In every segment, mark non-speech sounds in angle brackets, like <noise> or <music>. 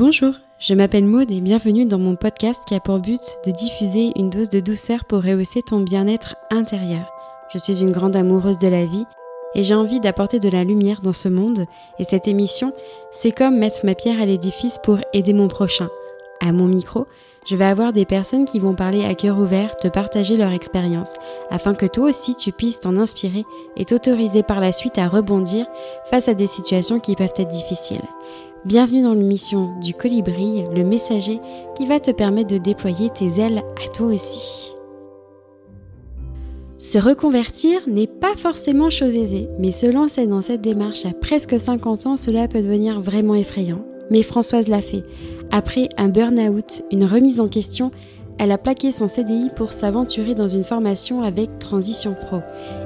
Bonjour, je m'appelle Maude et bienvenue dans mon podcast qui a pour but de diffuser une dose de douceur pour rehausser ton bien-être intérieur. Je suis une grande amoureuse de la vie et j'ai envie d'apporter de la lumière dans ce monde et cette émission, c'est comme mettre ma pierre à l'édifice pour aider mon prochain. À mon micro, je vais avoir des personnes qui vont parler à cœur ouvert, te partager leur expérience, afin que toi aussi tu puisses t'en inspirer et t'autoriser par la suite à rebondir face à des situations qui peuvent être difficiles. Bienvenue dans l'émission du colibri, le messager qui va te permettre de déployer tes ailes à toi aussi. Se reconvertir n'est pas forcément chose aisée, mais se lancer dans cette démarche à presque 50 ans, cela peut devenir vraiment effrayant. Mais Françoise l'a fait. Après un burn-out, une remise en question, elle a plaqué son CDI pour s'aventurer dans une formation avec Transition Pro.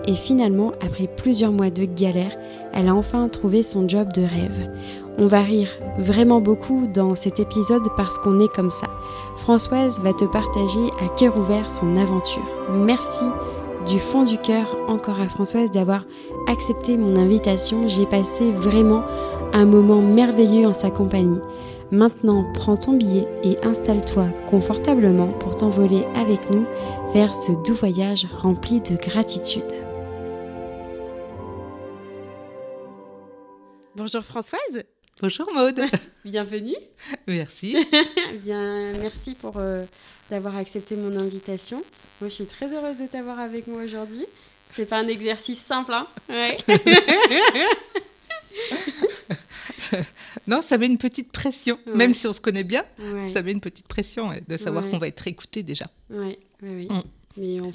Et finalement, après plusieurs mois de galère, elle a enfin trouvé son job de rêve. On va rire vraiment beaucoup dans cet épisode parce qu'on est comme ça. Françoise va te partager à cœur ouvert son aventure. Merci du fond du cœur encore à Françoise d'avoir accepté mon invitation. J'ai passé vraiment un moment merveilleux en sa compagnie. Maintenant, prends ton billet et installe-toi confortablement pour t'envoler avec nous vers ce doux voyage rempli de gratitude. Bonjour Françoise. Bonjour Maude. <laughs> Bienvenue. Merci. <laughs> Bien, merci pour euh, d'avoir accepté mon invitation. Moi, je suis très heureuse de t'avoir avec moi aujourd'hui. C'est pas un exercice simple, hein ouais. <laughs> non, ça met une petite pression, même si on se connaît bien. Ça met une petite pression de savoir qu'on va être écouté déjà. Oui, oui, oui. Mm.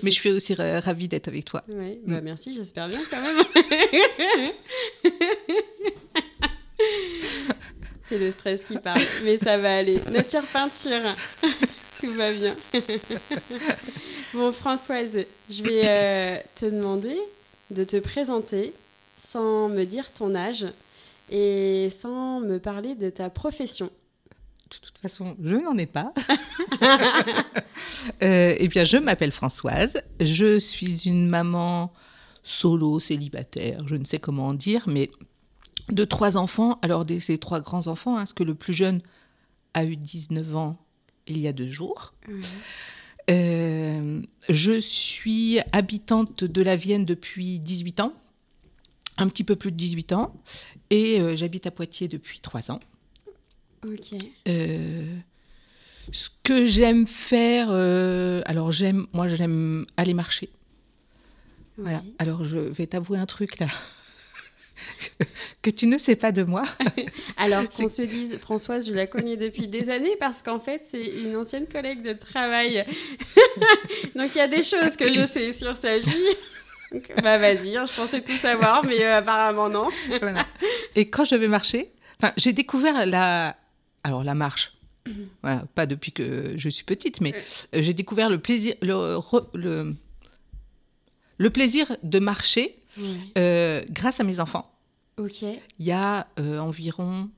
Mais, je suis aussi ravie d'être avec toi. Bah, mm. merci, j'espère bien quand même. <laughs> C'est le stress qui parle, mais ça va aller. Nature peinture, <laughs> tout va bien. <laughs> bon, Françoise, je vais euh, te demander de te présenter sans me dire ton âge et sans me parler de ta profession. De toute façon, je n'en ai pas. euh, eh bien, je m'appelle Françoise. Je suis une maman solo, célibataire, je ne sais comment dire, mais de trois enfants. Alors, des, ces trois grands-enfants, hein, parce que le plus jeune a eu 19 ans il y a deux jours. Euh, je suis habitante de la Vienne depuis 18 ans, un petit peu plus de 18 ans, et euh, j'habite à Poitiers depuis trois ans. Ok. Euh, ce que j'aime faire, alors j'aime, moi j'aime aller marcher. Voilà. Alors je vais t'avouer un truc là. <laughs> que tu ne sais pas de moi. <laughs> Alors qu'on se dise, Françoise, je la connais depuis des années parce qu'en fait, c'est une ancienne collègue de travail. <laughs> Donc il y a des choses que je sais sur sa vie bah vas-y, hein, je pensais tout savoir, mais euh, apparemment non. Et quand je vais marcher, j'ai découvert la, alors la marche. Voilà, pas depuis que je suis petite, mais euh, j'ai découvert le plaisir, le, le, plaisir de marcher euh, grâce à mes enfants. Ok. Il y a environ,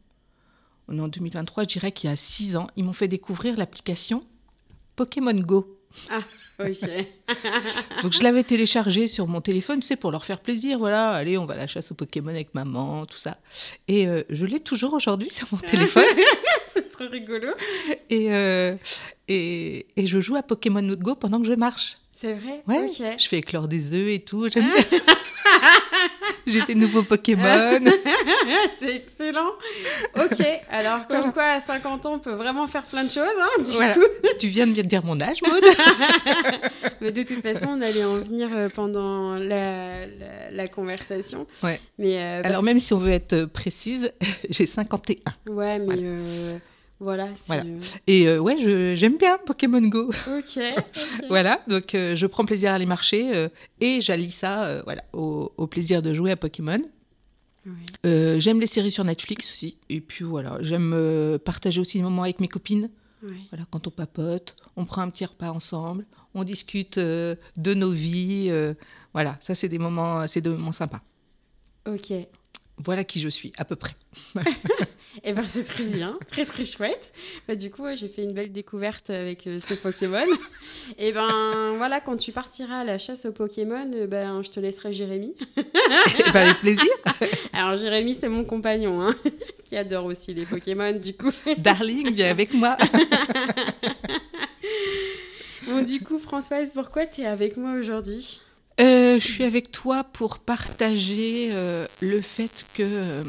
on est en 2023, je dirais qu'il y a six ans, ils m'ont fait découvrir l'application Pokémon Go. Ah, oui, <laughs> Donc je l'avais téléchargé sur mon téléphone, sais, pour leur faire plaisir. Voilà, allez, on va à la chasse aux Pokémon avec maman, tout ça. Et euh, je l'ai toujours aujourd'hui sur mon téléphone. <laughs> C'est trop rigolo. Et, euh, et, et, je joue à Pokémon Go pendant que je marche. C'est vrai? Ouais. Je fais éclore des œufs et tout. J'aime <laughs> bien. <laughs> J'ai des nouveaux Pokémon. <laughs> c'est excellent. Ok, alors comme quoi à 50 ans on peut vraiment faire plein de choses. Hein, du coup. Tu viens de dire mon âge, Maud. <laughs> Mais de toute façon, on allait en venir euh, pendant la, la, conversation. Ouais. Mais, euh, alors même si on veut être précise, j'ai 51. Ouais, mais... Euh, voilà. voilà. Et euh, ouais, j'aime bien Pokémon Go. <laughs> Ok. voilà, donc euh, je prends plaisir à aller marcher euh, et j'allie ça voilà, au, plaisir de jouer à Pokémon. j'aime les séries sur Netflix aussi. Et puis voilà, j'aime partager aussi des moments avec mes copines. Voilà, quand on papote, on prend un petit repas ensemble, on discute de nos vies. voilà, ça c'est des moments, c'est des moments sympas. Ok. Voilà qui je suis, à peu près. Et <laughs> eh ben c'est très bien, très très chouette. Bah, du coup, j'ai fait une belle découverte avec euh, ces Pokémon. Et eh ben voilà, quand tu partiras à la chasse aux Pokémon, euh, ben je te laisserai Jérémy. Eh ben, avec plaisir. <laughs> Alors Jérémy, c'est mon compagnon, hein, <laughs> qui adore aussi les Pokémon, du coup. Darling, viens avec moi. bon, du coup, Françoise, pourquoi tu es avec moi aujourd'hui? Euh, je suis avec toi pour partager euh, le fait que. Euh,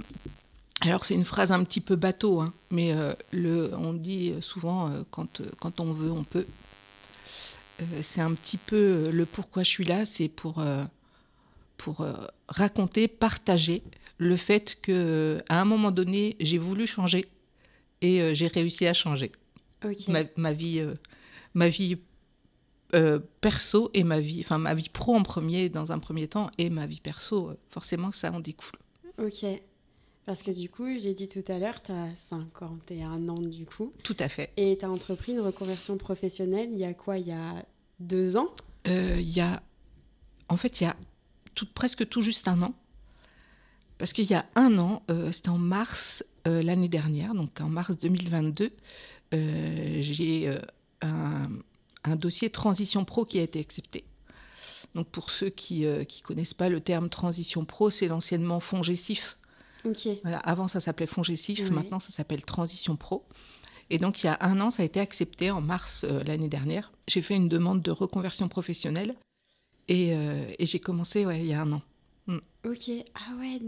alors, c'est une phrase un petit peu bateau, hein, mais le, on dit souvent quand, quand on veut, on peut. c'est un petit peu le pourquoi je suis là, c'est pour, pour raconter, partager le fait que à un moment donné, j'ai voulu changer et j'ai réussi à changer. Ma, ma, vie, ma vie euh, perso et ma vie, enfin ma vie pro en premier, dans un premier temps, et ma vie perso, euh, forcément ça en découle. Ok. Parce que du coup, j'ai dit tout à l'heure, tu as 51 ans du coup. Tout à fait. Et tu as entrepris une reconversion professionnelle il y a quoi? Il y a deux ans? Euh, Il y a. En fait, il y a tout, presque tout juste un an. Parce qu'il y a un an, c'était en mars l'année dernière, donc en mars 2022, j'ai un un dossier transition pro qui a été accepté. Donc pour ceux qui ne euh, connaissent pas le terme transition pro, c'est l'anciennement Fongessif. Voilà, avant ça s'appelait Fongessif, maintenant ça s'appelle transition pro. Et donc il y a un an, ça a été accepté en mars euh, l'année dernière. J'ai fait une demande de reconversion professionnelle et, euh, et j'ai commencé ouais, il y a un an. Mm. Ok, ah ouais,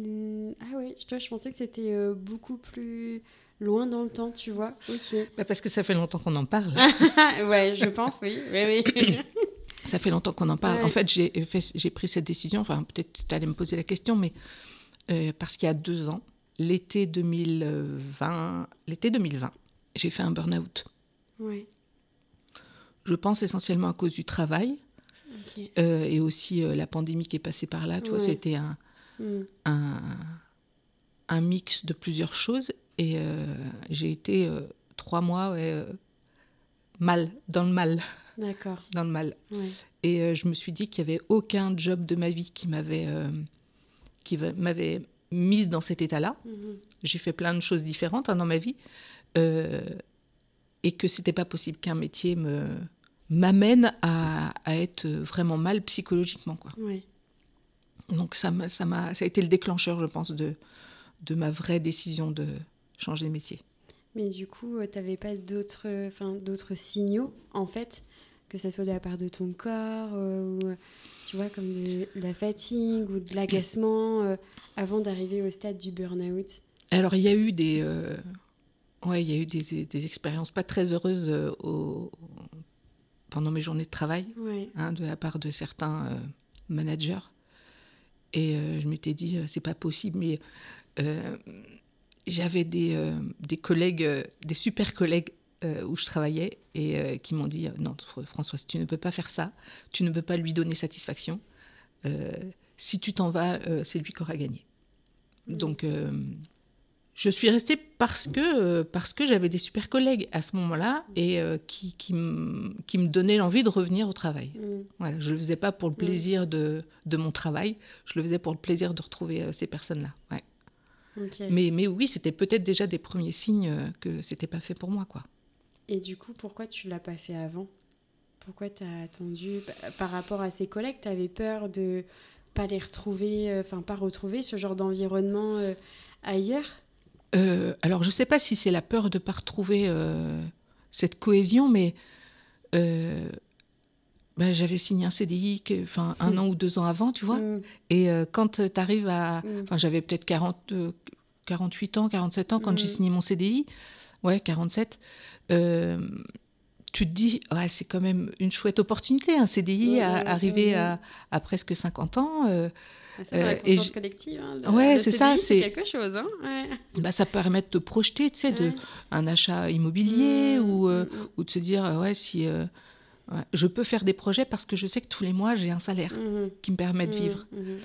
ah ouais, je, je pensais que c'était beaucoup plus loin dans le temps, tu vois. Ok. Bah parce que ça fait longtemps qu'on en parle. <laughs> ouais, je pense, oui. oui, oui. <laughs> ça fait longtemps qu'on en parle. En fait, j'ai pris cette décision, enfin, peut-être tu allais me poser la question, mais euh, parce qu'il y a deux ans, l'été 2020, l'été 2020, j'ai fait un burn-out. Ouais. Je pense essentiellement à cause du travail euh, et aussi euh, la pandémie qui est passée par là. Tu vois, c'était un, hmm. un, un, mix de plusieurs choses. Et euh, j'ai été euh, trois mois euh, mal, dans le mal. D'accord. <laughs> Dans le mal. Et je me suis dit qu'il n'y avait aucun job de ma vie qui m'avait qui m'avait mise dans cet état-là. Mhm. J'ai fait plein de choses différentes hein, dans ma vie. et que c'était pas possible qu'un métier me m'amène à, à, être vraiment mal psychologiquement. Quoi. Donc ça, ça, m'a, ça a été le déclencheur, je pense, de, de ma vraie décision de, changer de métier. Mais du coup, euh, tu n'avais pas d'autres, enfin, d'autres signaux, en fait, que ce soit de la part de ton corps, euh, ou, tu vois, comme de, la fatigue ou de l'agacement, euh, avant d'arriver au stade du burn-out? Alors, il y a eu des... Ouais, il y a eu des, des, expériences pas très heureuses au, pendant mes journées de travail, hein, de la part de certains managers. Et je m'étais dit, c'est pas possible, mais j'avais des, euh, des collègues, euh, des super collègues euh, où je travaillais et qui m'ont dit non Françoise tu ne peux pas faire ça tu ne peux pas lui donner satisfaction si tu t'en vas c'est lui qui aura gagné donc je suis restée parce que parce que j'avais des super collègues à ce moment-là et qui, qui, qui, me donnaient l'envie de revenir au travail mmh. voilà je le faisais pas pour le mmh. plaisir de, de, mon travail je le faisais pour le plaisir de retrouver ces personnes là Mais, mais oui, c'était peut-être déjà des premiers signes euh, que c'était pas fait pour moi, quoi. Et du coup, pourquoi tu l'as pas fait avant? Pourquoi tu as attendu Par rapport à ces collègues, tu avais peur de pas les retrouver, euh, enfin pas retrouver ce genre d'environnement euh, ailleurs? Alors, je sais pas si c'est la peur de pas retrouver cette cohésion, mais bah, j'avais signé un CDI enfin, un mm. an ou deux ans avant, tu vois. Mm. Et euh, quand tu arrives à. Mm. Enfin, j'avais peut-être 40, 48 euh, ans, 47 ans quand j'ai signé mon CDI. Ouais, 47. Euh, tu te dis, ouais, c'est quand même une chouette opportunité, un CDI, à arriver à, à, presque 50 ans. Ah, c'est la conscience collective. Hein, ouais, c'est ça. C'est quelque chose. Hein ouais. bah, ça permet de te projeter, tu sais, de un achat immobilier ou, ou de se dire, ouais, si je peux faire des projets parce que je sais que tous les mois, j'ai un salaire mhm. qui me permet de mhm. vivre. Mhm.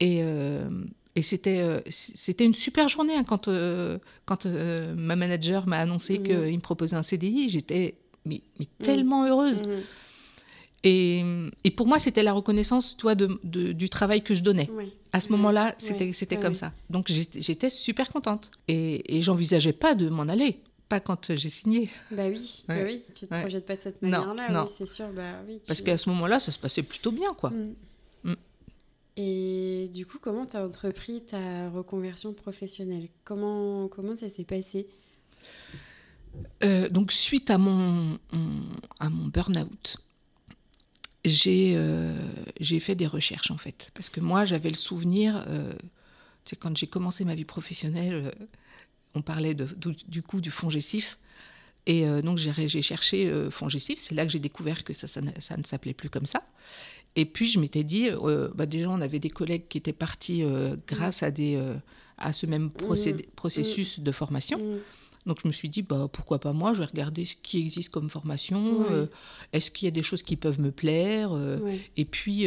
Et, euh, et c'était, euh, c'était une super journée hein, quand, euh, quand ma manager m'a annoncé qu'il me proposait un CDI. J'étais mais, tellement heureuse. Et, et pour moi, c'était la reconnaissance, toi, de, de- du travail que je donnais. Oui. À ce moment-là, c'était comme ça. Donc j'étais j'étais super contente. Et, et j'envisageais pas de m'en aller. Pas quand j'ai signé. Bah oui, bah oui, tu te Ouais. projettes pas de cette manière-là, non. oui, c'est sûr, bah oui. Parce qu'à ce moment-là, ça se passait plutôt bien, quoi. Mm. Mm. Et du coup, comment tu as entrepris ta reconversion professionnelle? Comment, comment ça s'est passé? Euh, donc, suite à mon, à mon burn-out, j'ai euh, j'ai fait des recherches, en fait. Parce que moi, j'avais le souvenir, euh, tu sais, quand j'ai commencé ma vie professionnelle, euh, on parlait de, du, du coup du fongicif. Et euh, donc, j'ai cherché euh, fongicif. C'est là que j'ai découvert que ça, ça, ne- ça ne s'appelait plus comme ça. Et puis, je m'étais dit, euh, bah, déjà, on avait des collègues qui étaient partis euh, grâce à, des, à ce même procédé- processus de formation. Mm. Donc je me suis dit, bah, pourquoi pas moi, je vais regarder ce qui existe comme formation, est-ce qu'il y a des choses qui peuvent me plaire, et puis,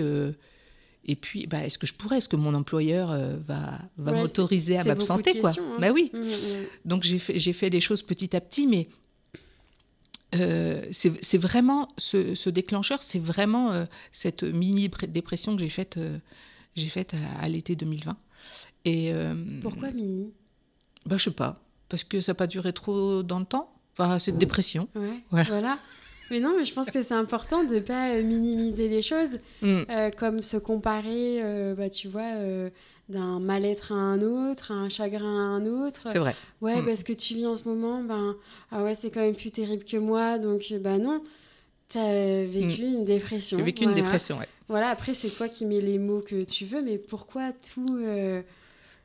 et puis bah, est-ce que je pourrais, est-ce que mon employeur euh, va, va Ouais, m'autoriser à m'absenter quoi? hein. Bah oui, Mm, mm. donc j'ai fait, fait les choses petit à petit, mais euh, c'est vraiment, ce, ce déclencheur, c'est vraiment euh, cette mini-dépression que j'ai faite, euh, j'ai faite à, à l'été 2020. Et, Pourquoi Mini? Bah, Je sais pas, parce que ça n'a pas duré trop dans le temps, enfin, cette dépression. Ouais, Voilà. voilà. Mais non, mais je pense que c'est important de pas euh, minimiser les choses, Mm. euh, comme se comparer, euh, bah, tu vois, euh, d'un mal-être à un autre, à un chagrin à un autre. C'est vrai. Ouais, Mm. parce que tu vis en ce moment, ben, ah ouais, c'est quand même plus terrible que moi, donc bah non, t'as vécu une dépression. Mm. J'ai vécu une dépression, ouais. Voilà, après, c'est toi qui mets les mots que tu veux, mais pourquoi tout.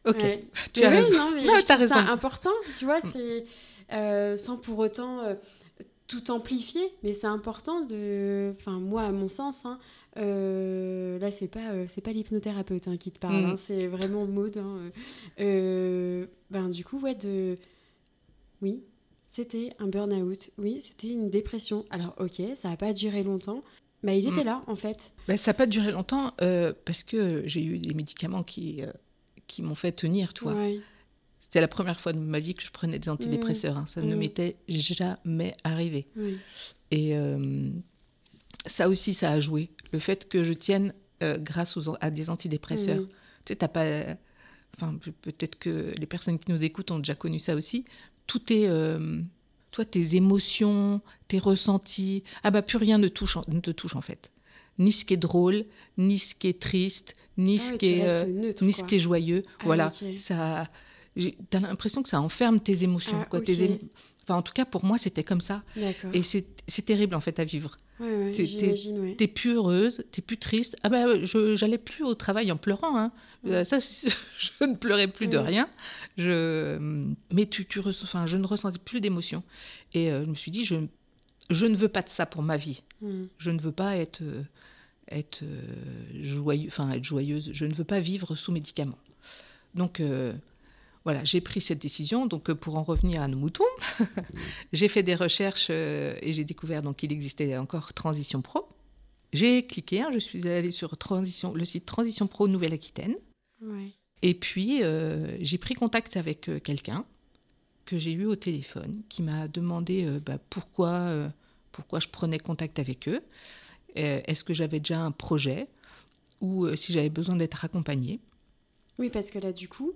Ok, ouais. <laughs> tu Mais as oui, raison. non, mais <laughs> Non, je ça raison. important, tu vois, c'est euh, sans pour autant euh, tout amplifier, mais c'est important de. Enfin, moi, à mon sens, hein, euh, là, c'est pas, euh, c'est pas l'hypnothérapeute hein, qui te parle, Mm. hein, c'est vraiment Maud. euh, ben, du coup, ouais, de. Oui, c'était un burn-out, oui, c'était une dépression. Alors, ok, ça n'a pas duré longtemps, mais il était Mm. là, en fait. Ben, ça n'a pas duré longtemps parce que j'ai eu des médicaments qui, qui m'ont fait tenir. Ouais. C'était la première fois de ma vie que je prenais des antidépresseurs. hein. Ça ne Mm. m'était jamais arrivé. Oui. Et euh, ça aussi, ça a joué. Le fait que je tienne euh, grâce aux, à des antidépresseurs. Tu sais, t'as pas. Enfin, pe- peut-être que les personnes qui nous écoutent ont déjà connu ça aussi. Tout est. euh, toi, tes émotions, tes ressentis. Ah bah, plus rien ne, touche ne te touche en fait. Ni ce qui est drôle, ni ce qui est triste, ni Ah ce qui est. euh, neutre, ni ce qui est joyeux. Ah, voilà. Ça. T'as l'impression que ça enferme tes émotions. Ah, quoi, tes Enfin, en tout cas, pour moi, c'était comme ça. Et c'est terrible, en fait, à vivre. Ouais, ouais, t'es- ouais. Plus heureuse, t'es plus triste. Ah ben, je j'allais plus au travail en pleurant. Hein. Euh, ça, <laughs> je ne pleurais plus de rien. Je, mais tu, tu ressens, enfin, je ne ressentais plus d'émotion. Et euh, je me suis dit, je, je ne veux pas de ça pour ma vie. Mm. Je ne veux pas être, euh, être euh, joyeux, enfin, être joyeuse. Je ne veux pas vivre sous médicaments. Donc euh, voilà, j'ai pris cette décision. Donc euh, pour en revenir à nos moutons, <laughs> j'ai fait des recherches euh, et j'ai découvert donc qu'il existait encore Transition Pro. J'ai cliqué, hein, je suis allée sur Transition, le site Transition Pro Nouvelle-Aquitaine. Ouais. Et puis, euh, j'ai pris contact avec euh, quelqu'un que j'ai eu au téléphone, qui m'a demandé euh, bah, pourquoi, pourquoi je prenais contact avec eux. Est-ce que j'avais déjà un projet ou si j'avais besoin d'être accompagnée. Oui, parce que là, du coup,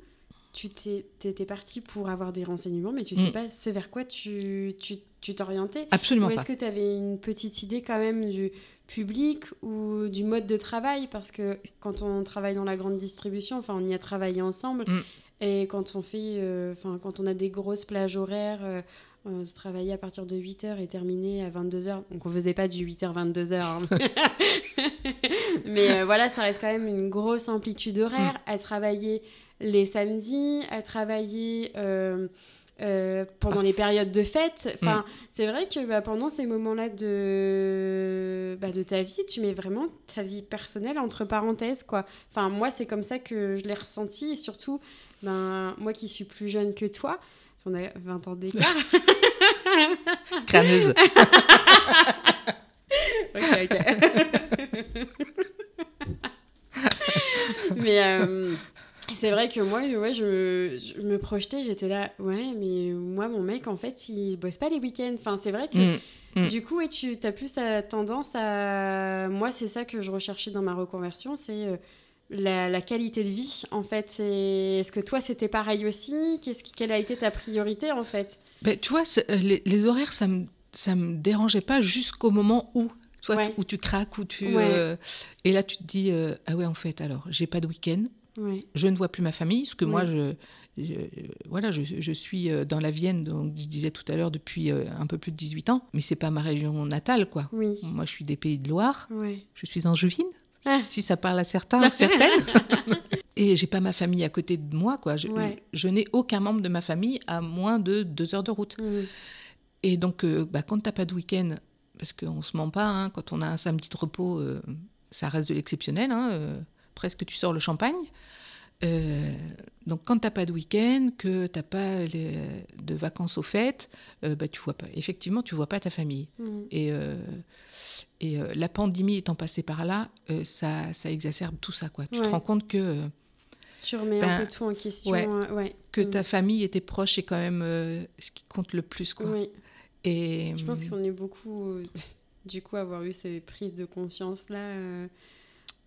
tu t'étais parti pour avoir des renseignements, mais tu sais Mm. pas ce vers quoi tu tu- tu t'orientais. Absolument Ou est-ce que tu avais une petite idée quand même du public ou du mode de travail? Parce que quand on travaille dans la grande distribution, enfin, on y a travaillé ensemble. Mm. Et quand on fait, euh, quand on a des grosses plages horaires, euh, on se travaillait à partir de 8h et terminé à 22h. Donc on faisait pas du 8h 22h. hein. <laughs> <laughs> Mais euh, voilà, ça reste quand même une grosse amplitude horaire Mm. à travailler les samedis, à travailler euh, euh, pendant les périodes de fête. Enfin, Mm. c'est vrai que bah, pendant ces moments-là de, bah, de ta vie, tu mets vraiment ta vie personnelle entre parenthèses, quoi. Enfin, moi, c'est comme ça que je l'ai ressenti, et surtout, ben, moi qui suis plus jeune que toi, qu'on a 20 ans d'écart. <laughs> Crâneuse. <laughs> Ok, ok. <laughs> Mais euh, c'est vrai que moi, ouais, je, me, je me projetais, j'étais là, ouais, mais moi, mon mec, en fait, il bosse pas les week-ends. Enfin, c'est vrai que Mm, mm. du coup, et tu as plus la tendance à. Moi, c'est ça que je recherchais dans ma reconversion, c'est euh, la, la qualité de vie, en fait. Est-ce que toi, c'était pareil aussi? Qu'est-ce Quelle a été ta priorité, en fait? Ben, tu vois, euh, les, les horaires, ça me, ça me dérangeait pas jusqu'au moment où, Ouais. où tu craques, où tu. Ouais. euh, et là, tu te dis, euh, ah ouais, en fait, alors, j'ai pas de week-end, Je ne vois plus ma famille, parce que moi, je, je- voilà, je, je suis euh, dans la Vienne, donc je disais tout à l'heure, depuis euh, un peu plus de 18 ans, mais c'est pas ma région natale, quoi. Oui. Moi, je suis des Pays de Loire, je suis angevine, Ah. si ça parle à certains, certaines. <laughs> Et j'ai pas ma famille à côté de moi, quoi. Je, n'ai aucun membre de ma famille à moins de deux heures de route. Et donc, euh, bah, quand t'as pas de week-end, parce qu'on se ment pas, hein, quand on a un samedi de repos, euh, ça reste de l'exceptionnel. hein, euh, presque tu sors le champagne. Euh, donc, quand t'as pas de week-end, que t'as pas les- de vacances aux fêtes, euh, bah, tu vois pas. Effectivement, tu vois pas ta famille. Mhm. Et, euh, et euh, la pandémie étant passée par là, ça, ça exacerbe tout ça. Quoi. Tu Ouais. te rends compte que, Tu remets Ben, un peu tout en question. ouais. ouais. que Mhm. ta famille et tes proches, c'est quand même ce qui compte le plus. Quoi. Oui. Et, Je pense qu'on est beaucoup, <laughs> du coup, à avoir eu ces prises de conscience-là.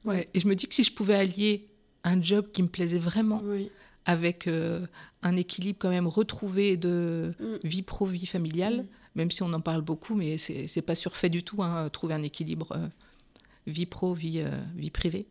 Ouais, et je me dis que si je pouvais allier un job qui me plaisait vraiment oui. avec euh, un équilibre quand même retrouvé de Mm. vie pro, vie familiale, Mm. même si on en parle beaucoup, mais c'est pas surfait du tout, hein, trouver un équilibre euh, vie pro, vie, euh, vie privée,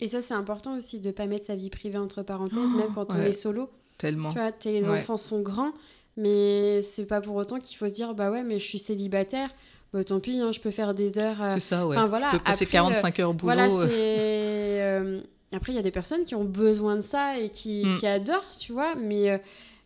Et ça, c'est important aussi de pas mettre sa vie privée entre parenthèses, même quand on est solo. tellement. Tu vois, tes Ouais. enfants sont grands, mais c'est pas pour autant qu'il faut se dire, bah ouais, mais je suis célibataire, bah tant pis, hein, je peux faire des heures. euh, C'est ça, ouais. Enfin, voilà, tu peux passer après, 45 heures au boulot. Voilà, euh, euh, Après, il y a des personnes qui ont besoin de ça et qui, Mm. qui adorent, tu vois, mais, euh,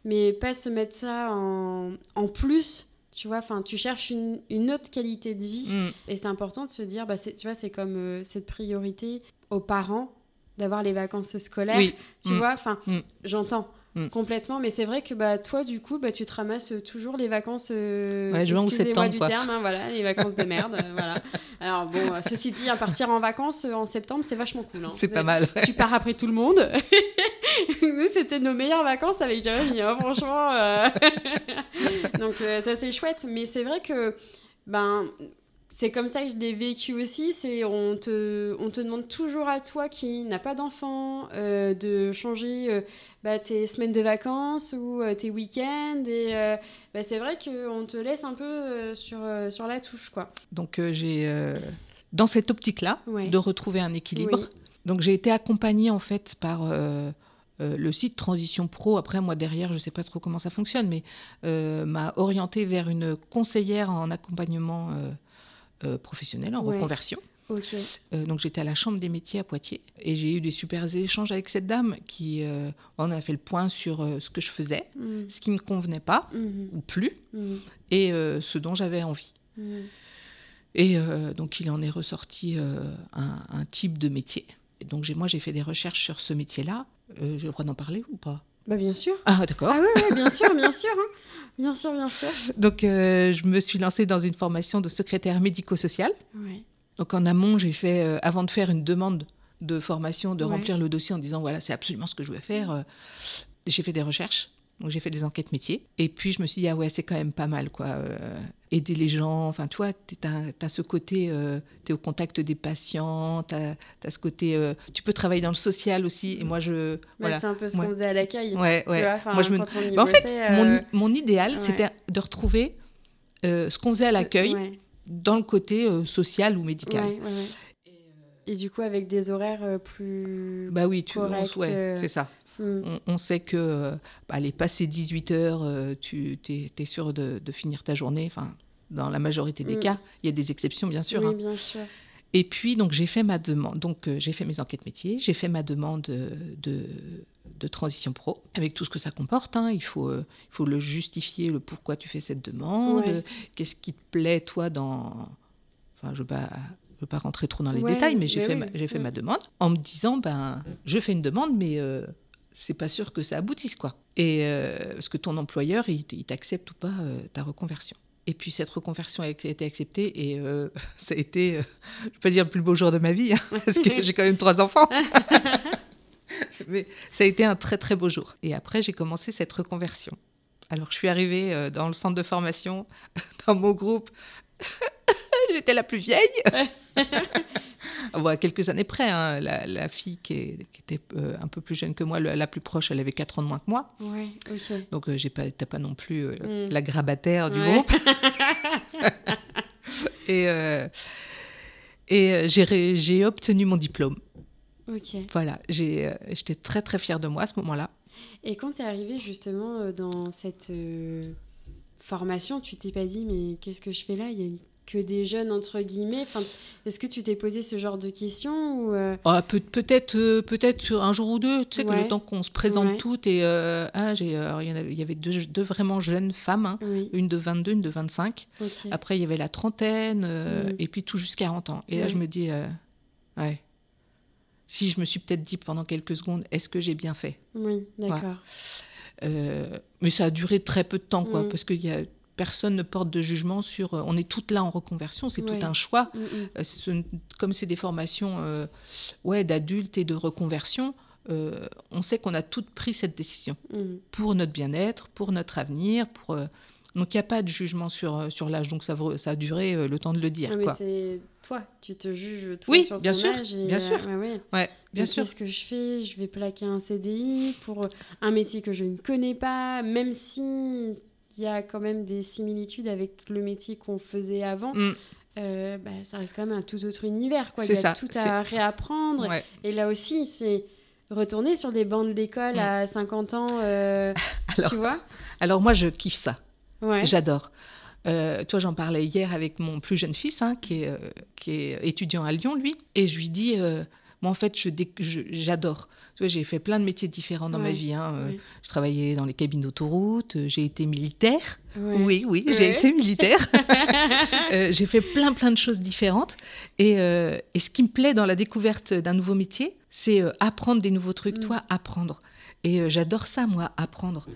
mais pas se mettre ça en, en plus, tu vois. Enfin, tu cherches une, une autre qualité de vie mm, et c'est important de se dire, bah, c'est- tu vois, c'est comme euh, cette priorité aux parents d'avoir les vacances scolaires, Oui, tu Mm. vois. Enfin, j'entends. Mm. Complètement, mais c'est vrai que bah, toi, du coup, bah, tu te ramasses toujours les vacances. euh, Ouais, juin ou septembre, du quoi. terme, hein, voilà, les vacances de merde. euh, voilà. Alors, bon, euh, ceci dit, à partir en vacances euh, en septembre, c'est vachement cool. hein. c'est pas mal. Tu pars après tout le monde. <laughs> Nous, c'était nos meilleures vacances avec Jérémy, hein, franchement. euh. <laughs> Donc, euh, ça, c'est chouette. Mais c'est vrai que, ben, c'est comme ça que je l'ai vécu aussi. C'est on te, on te demande toujours à toi qui n'a pas d'enfant euh, de changer euh, bah, tes semaines de vacances ou euh, tes week-ends. Et bah, c'est vrai qu'on te laisse un peu sur, sur la touche, quoi. Donc j'ai, dans cette optique-là, Ouais. de retrouver un équilibre, Oui. Donc j'ai été accompagnée en fait par euh, le site Transition Pro. Après moi derrière, je ne sais pas trop comment ça fonctionne, mais euh, m'a orientée vers une conseillère en accompagnement euh, euh, professionnel, en Ouais. reconversion. Euh, donc j'étais à la Chambre des métiers à Poitiers et j'ai eu des super échanges avec cette dame qui, euh, on a fait le point sur euh, ce que je faisais, Mhm. ce qui me convenait pas Mhm. ou plus Mhm. et ce dont j'avais envie. Mhm. Et donc, il en est ressorti un, un type de métier. Et donc, moi, j'ai fait des recherches sur ce métier-là. J'ai le droit d'en parler ou pas? Bah, bien sûr. Ah, d'accord. Ah oui, bien sûr, bien <laughs> sûr. hein. Bien sûr, bien sûr. Donc, euh, je me suis lancée dans une formation de secrétaire médico-social. Ouais. Donc, en amont, j'ai fait, euh, avant de faire une demande de formation, de Ouais. remplir le dossier en disant voilà, c'est absolument ce que je veux faire, euh, j'ai fait des recherches. Donc, j'ai fait des enquêtes métiers. Et puis, je me suis dit, ah ouais, c'est quand même pas mal, quoi. euh, aider les gens. Enfin, tu vois, tu as, ce côté, tu es au contact des patients, tu as, ce côté, euh, tu peux travailler dans le social aussi. Et moi, je. Bah, voilà. C'est un peu ce Ouais. qu'on faisait à l'accueil. Ouais, Tu ouais. vois, Moi, je me- Bah, en fait, mon, euh, mon idéal, ouais. c'était de retrouver euh, ce qu'on faisait à l'accueil Ouais, dans le côté euh, social ou médical. Et du coup, avec des horaires euh, plus. Bah oui, tu, on- Correct, ouais, euh, c'est ça. Hmm. On, on sait que, euh, allez, passer 18 heures, euh, tu es, sûr de, de finir ta journée. Enfin, dans la majorité des Mm. cas, il y a des exceptions, bien sûr. Oui, hein. bien sûr. Et puis, donc, j'ai fait ma demande. Donc, euh, j'ai fait mes enquêtes métiers, j'ai fait ma demande de, de transition pro, avec tout ce que ça comporte. hein. Il, faut, euh, il faut le justifier, le pourquoi tu fais cette demande, Ouais. qu'est-ce qui te plaît, toi, dans. Enfin, je ne veux, pas- je veux pas rentrer trop dans les Ouais, détails, mais j'ai fait, oui. ma, fait Mm. ma demande en me disant, ben, je fais une demande, mais. euh, c'est pas sûr que ça aboutisse, quoi. Et euh, parce que ton employeur, il, t'accepte ou pas euh, ta reconversion. Et puis cette reconversion a été acceptée et euh, <laughs> ça a été, euh, je vais pas dire le plus beau jour de ma vie, hein, <laughs> parce que j'ai quand même trois enfants. <laughs> Mais ça a été un très très beau jour. Et après, j'ai commencé cette reconversion. Alors, je suis arrivée dans le centre de formation, dans mon groupe. <laughs> J'étais la plus vieille. <laughs> quelques années près, hein. la, fille qui, était euh, un peu plus jeune que moi, la, plus proche, elle avait 4 ans de moins que moi. Ouais, Donc, euh, j'ai pas, pas non plus mm. la grabataire du groupe. <laughs> et et j'ai obtenu mon diplôme. Ok. Voilà, j'étais très très fière de moi à ce moment-là. Et quand tu es arrivée justement euh, dans cette euh, formation, tu t'es pas dit, mais qu'est-ce que je fais là? Il y a que des jeunes, entre guillemets. Enfin, Est-ce que tu t'es posé ce genre de questions ou euh? ah, peut, Peut-être peut-être sur un jour ou deux, tu sais, que le temps qu'on se présente toutes. Et ah, il, y avait, il y avait deux, deux vraiment jeunes femmes, hein. une de 22, une de 25. Après, il y avait la trentaine, mm. et puis tout jusqu'à 40 ans. Et là, je me dis, ouais si je me suis peut-être dit pendant quelques secondes, est-ce que j'ai bien fait? Oui, d'accord. Euh, mais ça a duré très peu de temps, quoi, mm. parce que y a, personne ne porte de jugement sur. Euh, on est toutes là en reconversion, c'est tout un choix. Mm, mm. Euh, comme c'est des formations ouais, d'adultes et de reconversion, on sait qu'on a toutes pris cette décision pour notre bien-être, pour notre avenir, pour. Donc il n'y a pas de jugement sur, sur l'âge, donc ça, ça a duré le temps de le dire. mais c'est toi, tu te juges toi sur ton bien sûr, âge. bien sûr. Ouais, bien sûr. Qu'est-ce que je fais? Je vais plaquer un CDI pour un métier que je ne connais pas, même si il y a quand même des similitudes avec le métier qu'on faisait avant. Mm. Euh, bah, ça reste quand même un tout autre univers. Quoi. Il y a tout à réapprendre. Et là aussi, c'est retourner sur les bancs de l'école mm. à 50 ans. Euh, <laughs> alors, tu vois? Alors moi, je kiffe ça. J'adore. Euh, toi, j'en parlais hier avec mon plus jeune fils, hein, qui, est, euh, qui, est, étudiant à Lyon, lui. Et je lui dis, euh, moi, en fait, j'adore. J'ai fait plein de métiers différents dans ma vie. Hein. Je travaillais dans les cabines d'autoroute, j'ai été militaire. Oui, oui, j'ai été militaire. <laughs> <laughs> j'ai fait plein, plein de choses différentes. Et, et, ce qui me plaît dans la découverte d'un nouveau métier, c'est apprendre des nouveaux trucs, mm. toi, apprendre. Et j'adore ça, moi, apprendre.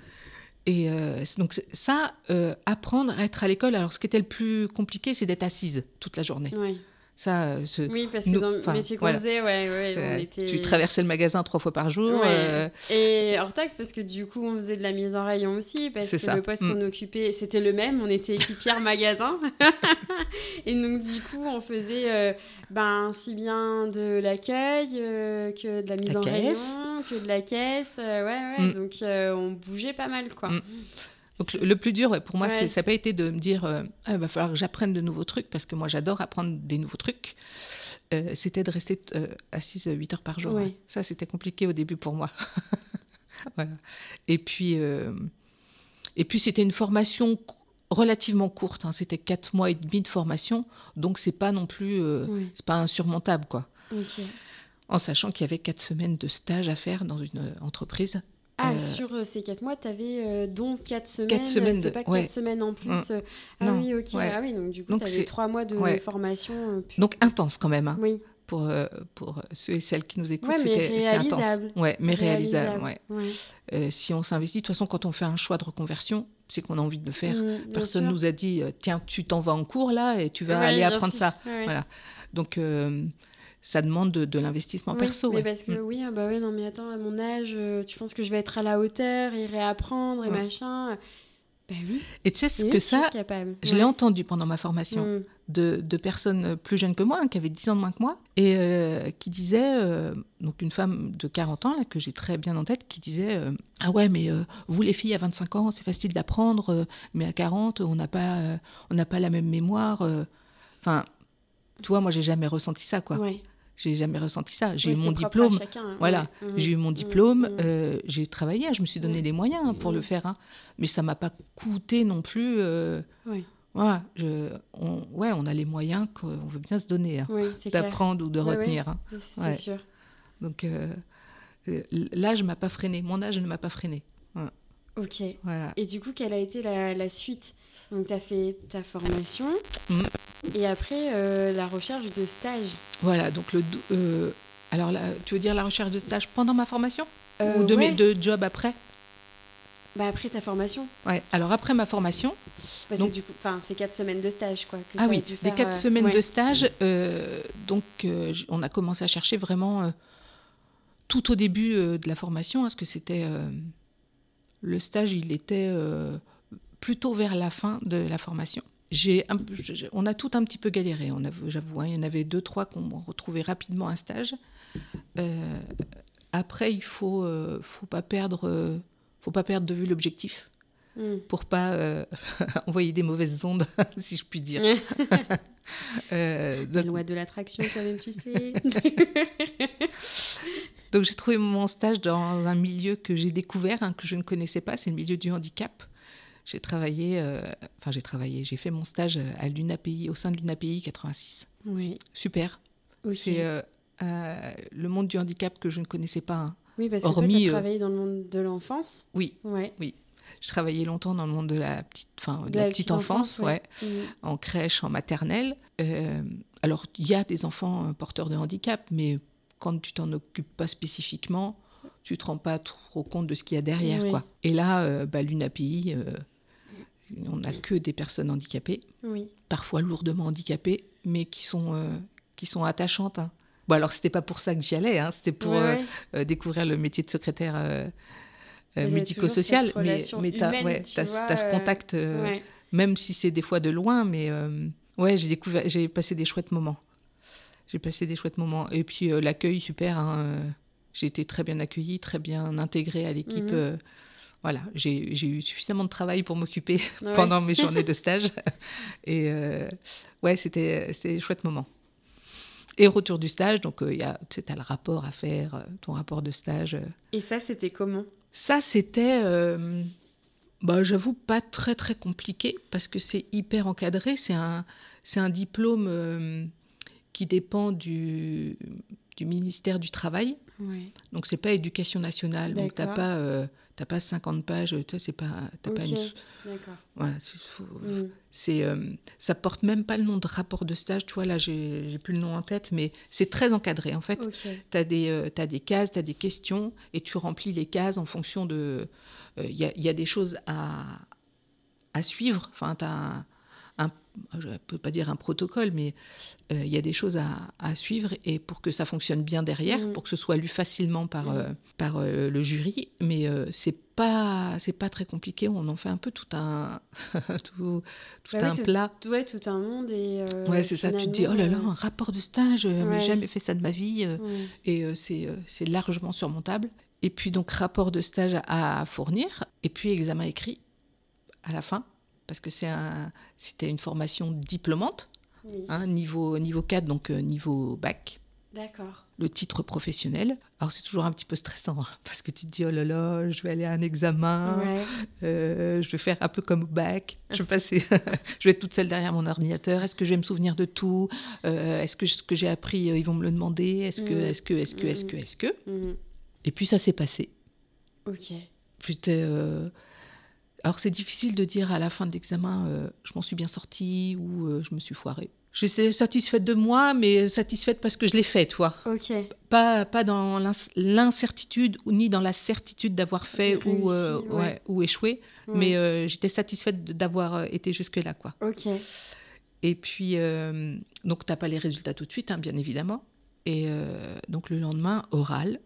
Et euh, donc ça, euh, apprendre à être à l'école, alors ce qui était le plus compliqué, c'est d'être assise toute la journée. Ça, euh, oui, parce que dans le métier qu'on faisait, ouais, ouais, on était... Tu traversais le magasin trois fois par jour. Et hors taxe, parce que du coup, on faisait de la mise en rayon aussi, parce que le poste qu'on mm. occupait, c'était le même, on était équipière <laughs> magasin. <laughs> et donc, du coup, on faisait ben, si bien de l'accueil que de la mise en rayon, que de la caisse. ouais, ouais, mm. donc on bougeait pas mal, quoi. Mm. Donc le, plus dur pour moi, ça n'a pas été de me dire euh, ah, il va falloir que j'apprenne de nouveaux trucs, parce que moi j'adore apprendre des nouveaux trucs. Euh, c'était de rester euh, assise 8 heures par jour. Ça, c'était compliqué au début pour moi. <laughs> voilà. Et puis, et puis c'était une formation relativement courte. Hein. C'était 4 mois et demi de formation, donc c'est pas non plus, c'est pas insurmontable quoi. En sachant qu'il y avait 4 semaines de stage à faire dans une entreprise ah, euh, sur euh, ces 4 mois, tu avais euh, donc 4 semaines. 4 semaines. C'est pas 4 semaines en plus. Mm. Ah oui, ok. Ah oui, donc du coup, tu avais 3 mois de formation. Donc intense quand même. Hein. Oui. Pour, pour ceux et celles qui nous écoutent, c'était intense. Ouais, mais réalisable. ouais. si on s'investit, de toute façon, quand on fait un choix de reconversion, c'est qu'on a envie de le faire. Mm, Personne nous a dit, tiens, tu t'en vas en cours là et tu vas aller apprendre ça. Voilà. Donc, ça demande de, l'investissement perso. Mais parce que mm. oui, ah bah oui, non, mais attends, à mon âge, euh, tu penses que je vais être à la hauteur et réapprendre et machin. Bah oui. Et tu sais ce que ça, je l'ai entendu pendant ma formation mm. de, de, personnes plus jeunes que moi, hein, qui avaient 10 ans de moins que moi, et euh, qui disaient, euh, donc une femme de 40 ans, là, que j'ai très bien en tête, qui disait Ah ouais, mais vous les filles à 25 ans, c'est facile d'apprendre, mais à 40, on n'a pas, on n'a pas la même mémoire. Enfin, toi, moi, j'ai jamais ressenti ça, quoi. Ouais. J'ai jamais ressenti ça. J'ai eu mon diplôme. Hein. Voilà, mmh. j'ai eu mon mmh. diplôme. Mmh. Euh, j'ai travaillé. Je me suis donné les moyens pour le faire. Hein. Mais ça m'a pas coûté non plus. Euh, oui. Voilà, je, on, ouais, on a les moyens qu'on veut bien se donner, hein, d'apprendre ou de retenir. C'est sûr. Donc euh, l'âge ne m'a pas freiné, mon âge ne m'a pas freiné. Ok. Voilà. Et du coup, quelle a été la, la suite Donc, tu as fait ta formation. Et après, euh, la recherche de stage. Voilà, donc le. Euh, alors, tu veux dire la recherche de stage pendant ma formation? Euh, Ou de, mes, de job après? Bah après ta formation. Ouais. Alors après ma formation. donc, du coup, c'est quatre semaines de stage quoi. ah oui, les quatre semaines de stage. donc on a commencé à chercher vraiment tout au début de la formation, parce que c'était le stage, il était plutôt vers la fin de la formation. J'ai on a tout un petit peu galéré, j'avoue. Hein. il y en avait deux, trois qu'on retrouvait rapidement un stage. après, il faut, faut pas perdre, faut pas perdre de vue l'objectif. Hmm. pour pas euh, <laughs> envoyer des mauvaises ondes, <laughs> si je puis dire. <laughs> euh, donc... loi de l'attraction, quand même, tu sais. donc j'ai trouvé mon stage dans un milieu que j'ai découvert, hein, que je ne connaissais pas, c'est le milieu du handicap. J'ai travaillé, euh, enfin j'ai travaillé, j'ai fait mon stage à l'UNAPI, au sein de l'UNAPI 86. Oui. Super. C'est euh, le monde du handicap que je ne connaissais pas. Hein. Oui, parce que tu as travaillé dans le monde de l'enfance. Oui. Ouais. Oui. Je travaillais longtemps dans le monde de la petite, enfin, de, la, petite, enfance, ouais. Mmh. en crèche, en maternelle. Euh, alors, il y a des enfants euh, porteurs de handicap, mais quand tu t'en occupes pas spécifiquement, tu te rends pas trop compte de ce qu'il y a derrière. Quoi. Et là, euh, bah, l'UNAPI, on n'a que des personnes handicapées, parfois lourdement handicapées, mais qui sont, qui sont attachantes. Hein. Bon, alors, c'était pas pour ça que j'y allais, hein, c'était pour découvrir le métier de secrétaire euh, médico-social, mais, mais tu as, ouais, as, ce contact, euh, même si c'est des fois de loin, mais euh, ouais, j'ai découvert, j'ai passé des chouettes moments. J'ai passé des chouettes moments. Et puis l'accueil, super. Hein, j'ai été très bien accueillie, très bien intégrée à l'équipe. Mhm. Voilà, j'ai eu suffisamment de travail pour m'occuper <laughs> pendant mes <laughs> journées de stage. <laughs> Et ouais, c'était des chouettes moments. Et retour du stage, donc il tu as le rapport à faire, ton rapport de stage. Et ça, c'était comment? Ça, c'était, euh, bah, j'avoue, pas très très compliqué parce que c'est hyper encadré. C'est un, c'est un diplôme euh, qui dépend du, du ministère du Travail. Oui. Donc, c'est pas éducation nationale. Donc, tu n'as pas, euh, t'as pas 50 pages. Tu c'est pas, D'accord. Voilà, mm. c'est, ça porte même pas le nom de rapport de stage. Tu vois, là, j'ai, j'ai plus le nom en tête, mais c'est très encadré. En fait, tu as des, as des cases, tu as des questions et tu remplis les cases en fonction de. Il y a, y, a, des choses à, à suivre. Enfin, tu as je ne peux pas dire un protocole, mais euh, il y a des choses à, suivre et pour que ça fonctionne bien derrière, mm. pour que ce soit lu facilement par, mm. euh, par euh, le jury. Mais c'est pas c'est pas très compliqué. On en fait un peu tout un <laughs> tout, tout bah un plat. Tout, ouais, tout un monde et. ouais, c'est ça. Tu te dis oh là là, un rapport de stage, ouais. mais jamais fait ça de ma vie et c'est largement surmontable. Et puis donc rapport de stage à fournir et puis examen écrit à la fin parce que un, c'était une formation diplômante, hein, niveau, niveau 4, donc euh, niveau bac. D'accord. Le titre professionnel. Alors c'est toujours un petit peu stressant hein, parce que tu te dis oh là là, je vais aller à un examen, euh, je vais faire un peu comme au bac, je vais passer, <laughs> je vais être toute seule derrière mon ordinateur. Est-ce que je vais me souvenir de tout euh, Est-ce que ce que j'ai appris, ils vont me le demander? Est-ce que, est-ce que, est-ce que, est-ce que, est-ce que, Et puis ça s'est passé. Ok. Puis alors c'est difficile de dire à la fin de l'examen, euh, je m'en suis bien sortie ou euh, je me suis foirée. J'étais satisfaite de moi, mais satisfaite parce que je l'ai fait, toi. Ok. Pas, pas dans l'incertitude ni dans la certitude d'avoir fait ou, euh, ouais. ou échoué, mais j'étais satisfaite d'avoir été jusque-là, quoi. Ok. Et puis, donc, tu n'as pas les résultats tout de suite, hein, bien évidemment. Et donc, le lendemain, oral.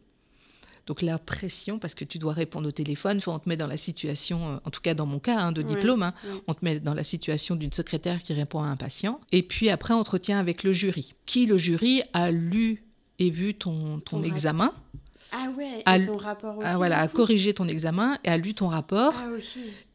Donc la pression, parce que tu dois répondre au téléphone, on te met dans la situation, euh, en tout cas dans mon cas hein, de diplôme, hein, on te met dans la situation d'une secrétaire qui répond à un patient. Et puis après, entretien avec le jury. Qui, le jury, a lu et vu ton, ton, examen. Ah ouais, et ton rapport aussi. voilà, a corrigé ton examen et a lu ton rapport ah,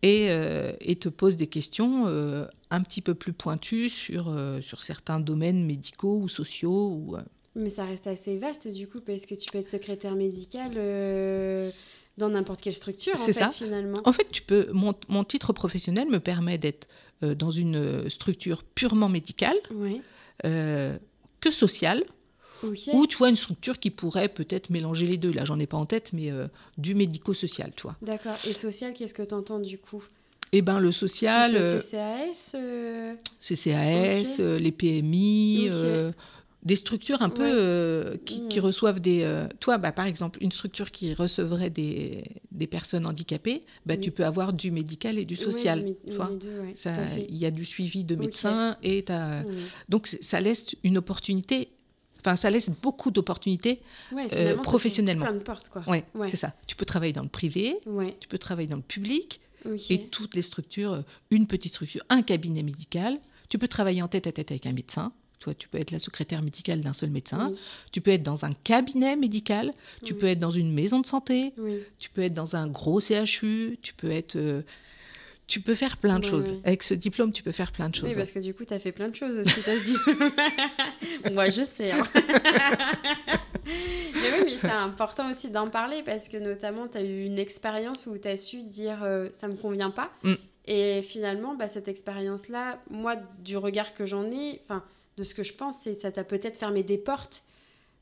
et, euh, et, te pose des questions euh, un petit peu plus pointues sur, sur certains domaines médicaux ou sociaux. Ou, mais ça reste assez vaste du coup, parce que tu peux être secrétaire médical euh, dans n'importe quelle structure, en fait, ça. finalement. En fait, tu peux, mon, mon titre professionnel me permet d'être euh, dans une euh, structure purement médicale, que sociale, ou tu vois une structure qui pourrait peut-être mélanger les deux. Là, j'en ai pas en tête, mais du médico-social, tu vois. D'accord. Et social, qu'est-ce que tu entends du coup? Eh ben, le social. CCAS CCAS, les PMI, des structures un peu euh, qui, mm. reçoivent des... Euh, toi, bah, par exemple, une structure qui recevrait des, des personnes handicapées, bah, tu peux avoir du médical et du social. Il y a du suivi de médecins et as... Mm. Donc ça laisse une opportunité Enfin, ça laisse beaucoup d'opportunités Ouais, euh, professionnellement. Plein de portes, quoi. Ouais, Ouais. c'est ça. Tu peux travailler dans le privé, Ouais, tu peux travailler dans le public et toutes les structures, une petite structure, un cabinet médical. Tu peux travailler en tête à tête avec un médecin. Toi, tu peux être la secrétaire médicale d'un seul médecin. Oui, Tu peux être dans un cabinet médical. Tu Oui. peux être dans une maison de santé. oui. Tu peux être dans un gros CHU. Tu peux être. euh, tu peux faire plein de Ouais, choses. ouais. Avec ce diplôme, tu peux faire plein de choses. Oui, parce que du coup, tu as fait plein de choses aussi, t'as dit. <laughs> Moi, je sais. hein. mais oui, mais c'est important aussi d'en parler parce que notamment, tu as eu une expérience où tu as su dire euh, ça me convient pas. Mm. Et finalement, bah, cette expérience-là, moi, du regard que j'en ai, enfin, de ce que je pense, c'est ça t'a peut-être fermé des portes.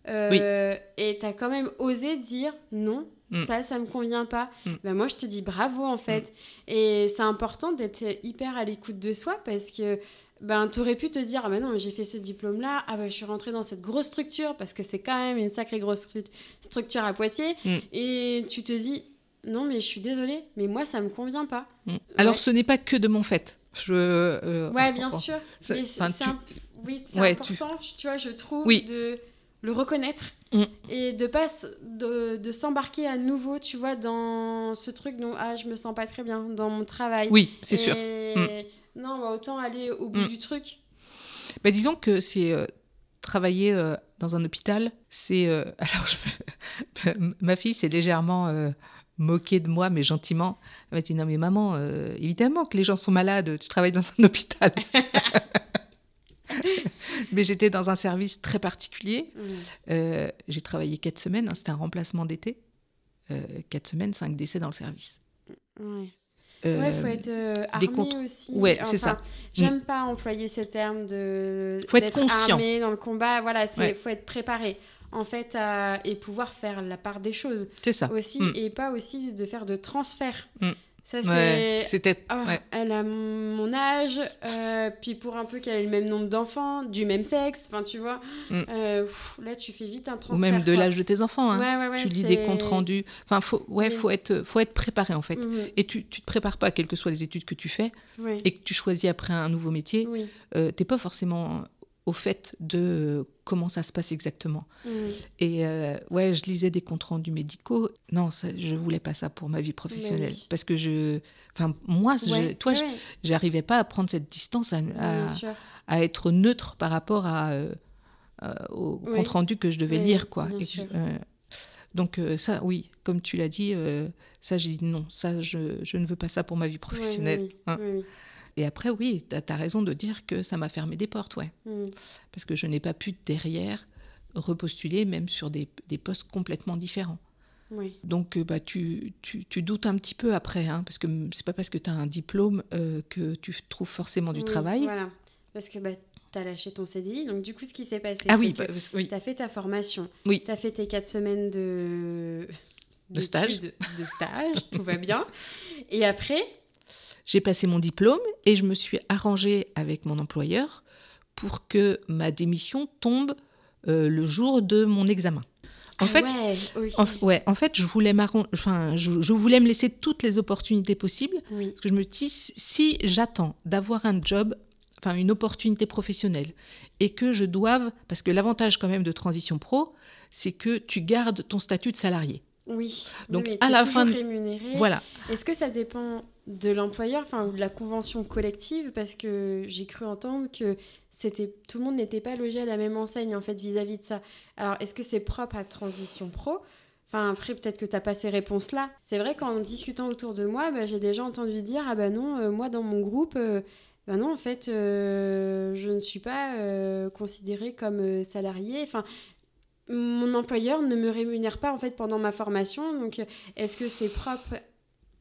Euh, Et tu as quand même osé dire non, Mm. ça, ça me convient pas. Mm. Bah, moi, je te dis bravo en fait. Et c'est important d'être hyper à l'écoute de soi parce que ben, tu aurais pu te dire Ah ben non, j'ai fait ce diplôme-là, ah ben, je suis rentrée dans cette grosse structure parce que c'est quand même une sacrée grosse stru- structure à Poitiers. Mm. Et tu te dis Non, mais je suis désolée, mais moi, ça me convient pas. Mm. Alors, Ouais. ce n'est pas que de mon fait. Je, euh, Ouais, bien sûr. c'est tu- oui, c'est Ouais, important, tu... vois, je trouve, Oui. de le reconnaître Mm. et de pas de, de s'embarquer à nouveau, tu vois, dans ce truc dont ah, je me sens pas très bien dans mon travail. Oui, c'est sûr. Et Non, bah, autant aller au bout Mm. du truc. Bah, disons que c'est euh, travailler euh, dans un hôpital, c'est. euh, <laughs> alors, je- ma fille s'est légèrement moquée de moi, mais gentiment. Elle m'a dit Non, mais maman, évidemment que les gens sont malades, tu travailles dans un hôpital. <laughs> <laughs> mais j'étais dans un service très particulier. Mm. Euh, J'ai travaillé quatre semaines, hein, c'était un remplacement d'été. Euh, quatre semaines, cinq décès dans le service. Ouais. Euh, Ouais, faut être euh, armé contre- aussi. Ouais, c'est ça. J'aime pas employer ces termes de. Faut être conscient. armé dans le combat. Voilà, c'est Ouais. faut être préparé en fait à- et pouvoir faire la part des choses C'est ça. aussi Mm. et pas aussi de faire de transfert. Ça Ouais, c'est. c'était. Ouais. Elle a mon âge, euh, puis pour un peu qu'elle ait le même nombre d'enfants, du même sexe, enfin tu vois, Mm. euh, pff, là tu fais vite un Ou transfert. même de l'âge de tes enfants. hein. Ouais, ouais, ouais, tu lis des comptes rendus. Enfin, faut, ouais, faut être, faut être préparé en fait. Mhm, Et tu, tu te prépares pas, quelles que soient les études que tu fais, et que tu choisis après un nouveau métier, Oui. euh, t'es pas forcément au fait de euh, comment ça se passe exactement. mhm. Et euh, ouais, je lisais des comptes rendus médicaux. Non, ça, je voulais pas ça pour ma vie professionnelle, oui. parce que je, enfin, moi, je- Ouais, toi, ouais, j'arrivais pas à prendre cette distance, à, être neutre par rapport à, euh, euh, au Oui. compte rendu que je devais Oui, lire, quoi. Et que donc ça, oui, comme tu l'as dit, ça j'ai dit non, ça je, je ne veux pas ça pour ma vie professionnelle. hein. Et après, oui, tu as, raison de dire que ça m'a fermé des portes, ouais. Mhm. Parce que je n'ai pas pu derrière repostuler même sur des, des postes complètement différents. Oui. Donc euh, bah, tu, tu, tu doutes un petit peu après, hein, parce que c'est pas parce que tu as un diplôme euh, que tu trouves forcément du Oui, travail. Voilà. Parce que bah, tu as lâché ton CDI. Donc, du coup, ce qui s'est passé, Ah c'est oui, que bah, oui. tu as fait ta formation. Oui. Tu as fait tes quatre semaines de. De stage. De stage, tout va bien. Et après, J'ai passé mon diplôme et je me suis arrangée avec mon employeur pour que ma démission tombe euh, le jour de mon examen. En ah fait, ouais, en, ouais, en fait, je voulais, enfin, je, je voulais me laisser toutes les opportunités possibles Oui. parce que je me dis si- si j'attends d'avoir un job, enfin une opportunité professionnelle et que je doive, parce que l'avantage quand même de transition pro, c'est que tu gardes ton statut de salarié. Oui. Donc, oui, à la fin rémunéré. Voilà. Est-ce que ça dépend de l'employeur, enfin, ou de la convention collective? Parce que j'ai cru entendre que c'était tout le monde n'était pas logé à la même enseigne, en fait, vis-à-vis de ça. Alors, est-ce que c'est propre à Transition Pro? Enfin, après, peut-être que tu n'as pas ces réponses-là. C'est vrai qu'en discutant autour de moi, bah, j'ai déjà entendu dire Ah bah non, euh, moi, dans mon groupe, euh, bah non, en fait, euh, je ne suis pas euh, considérée comme euh, salariée. Enfin, mon employeur ne me rémunère pas en fait pendant ma formation. Donc, est-ce que c'est propre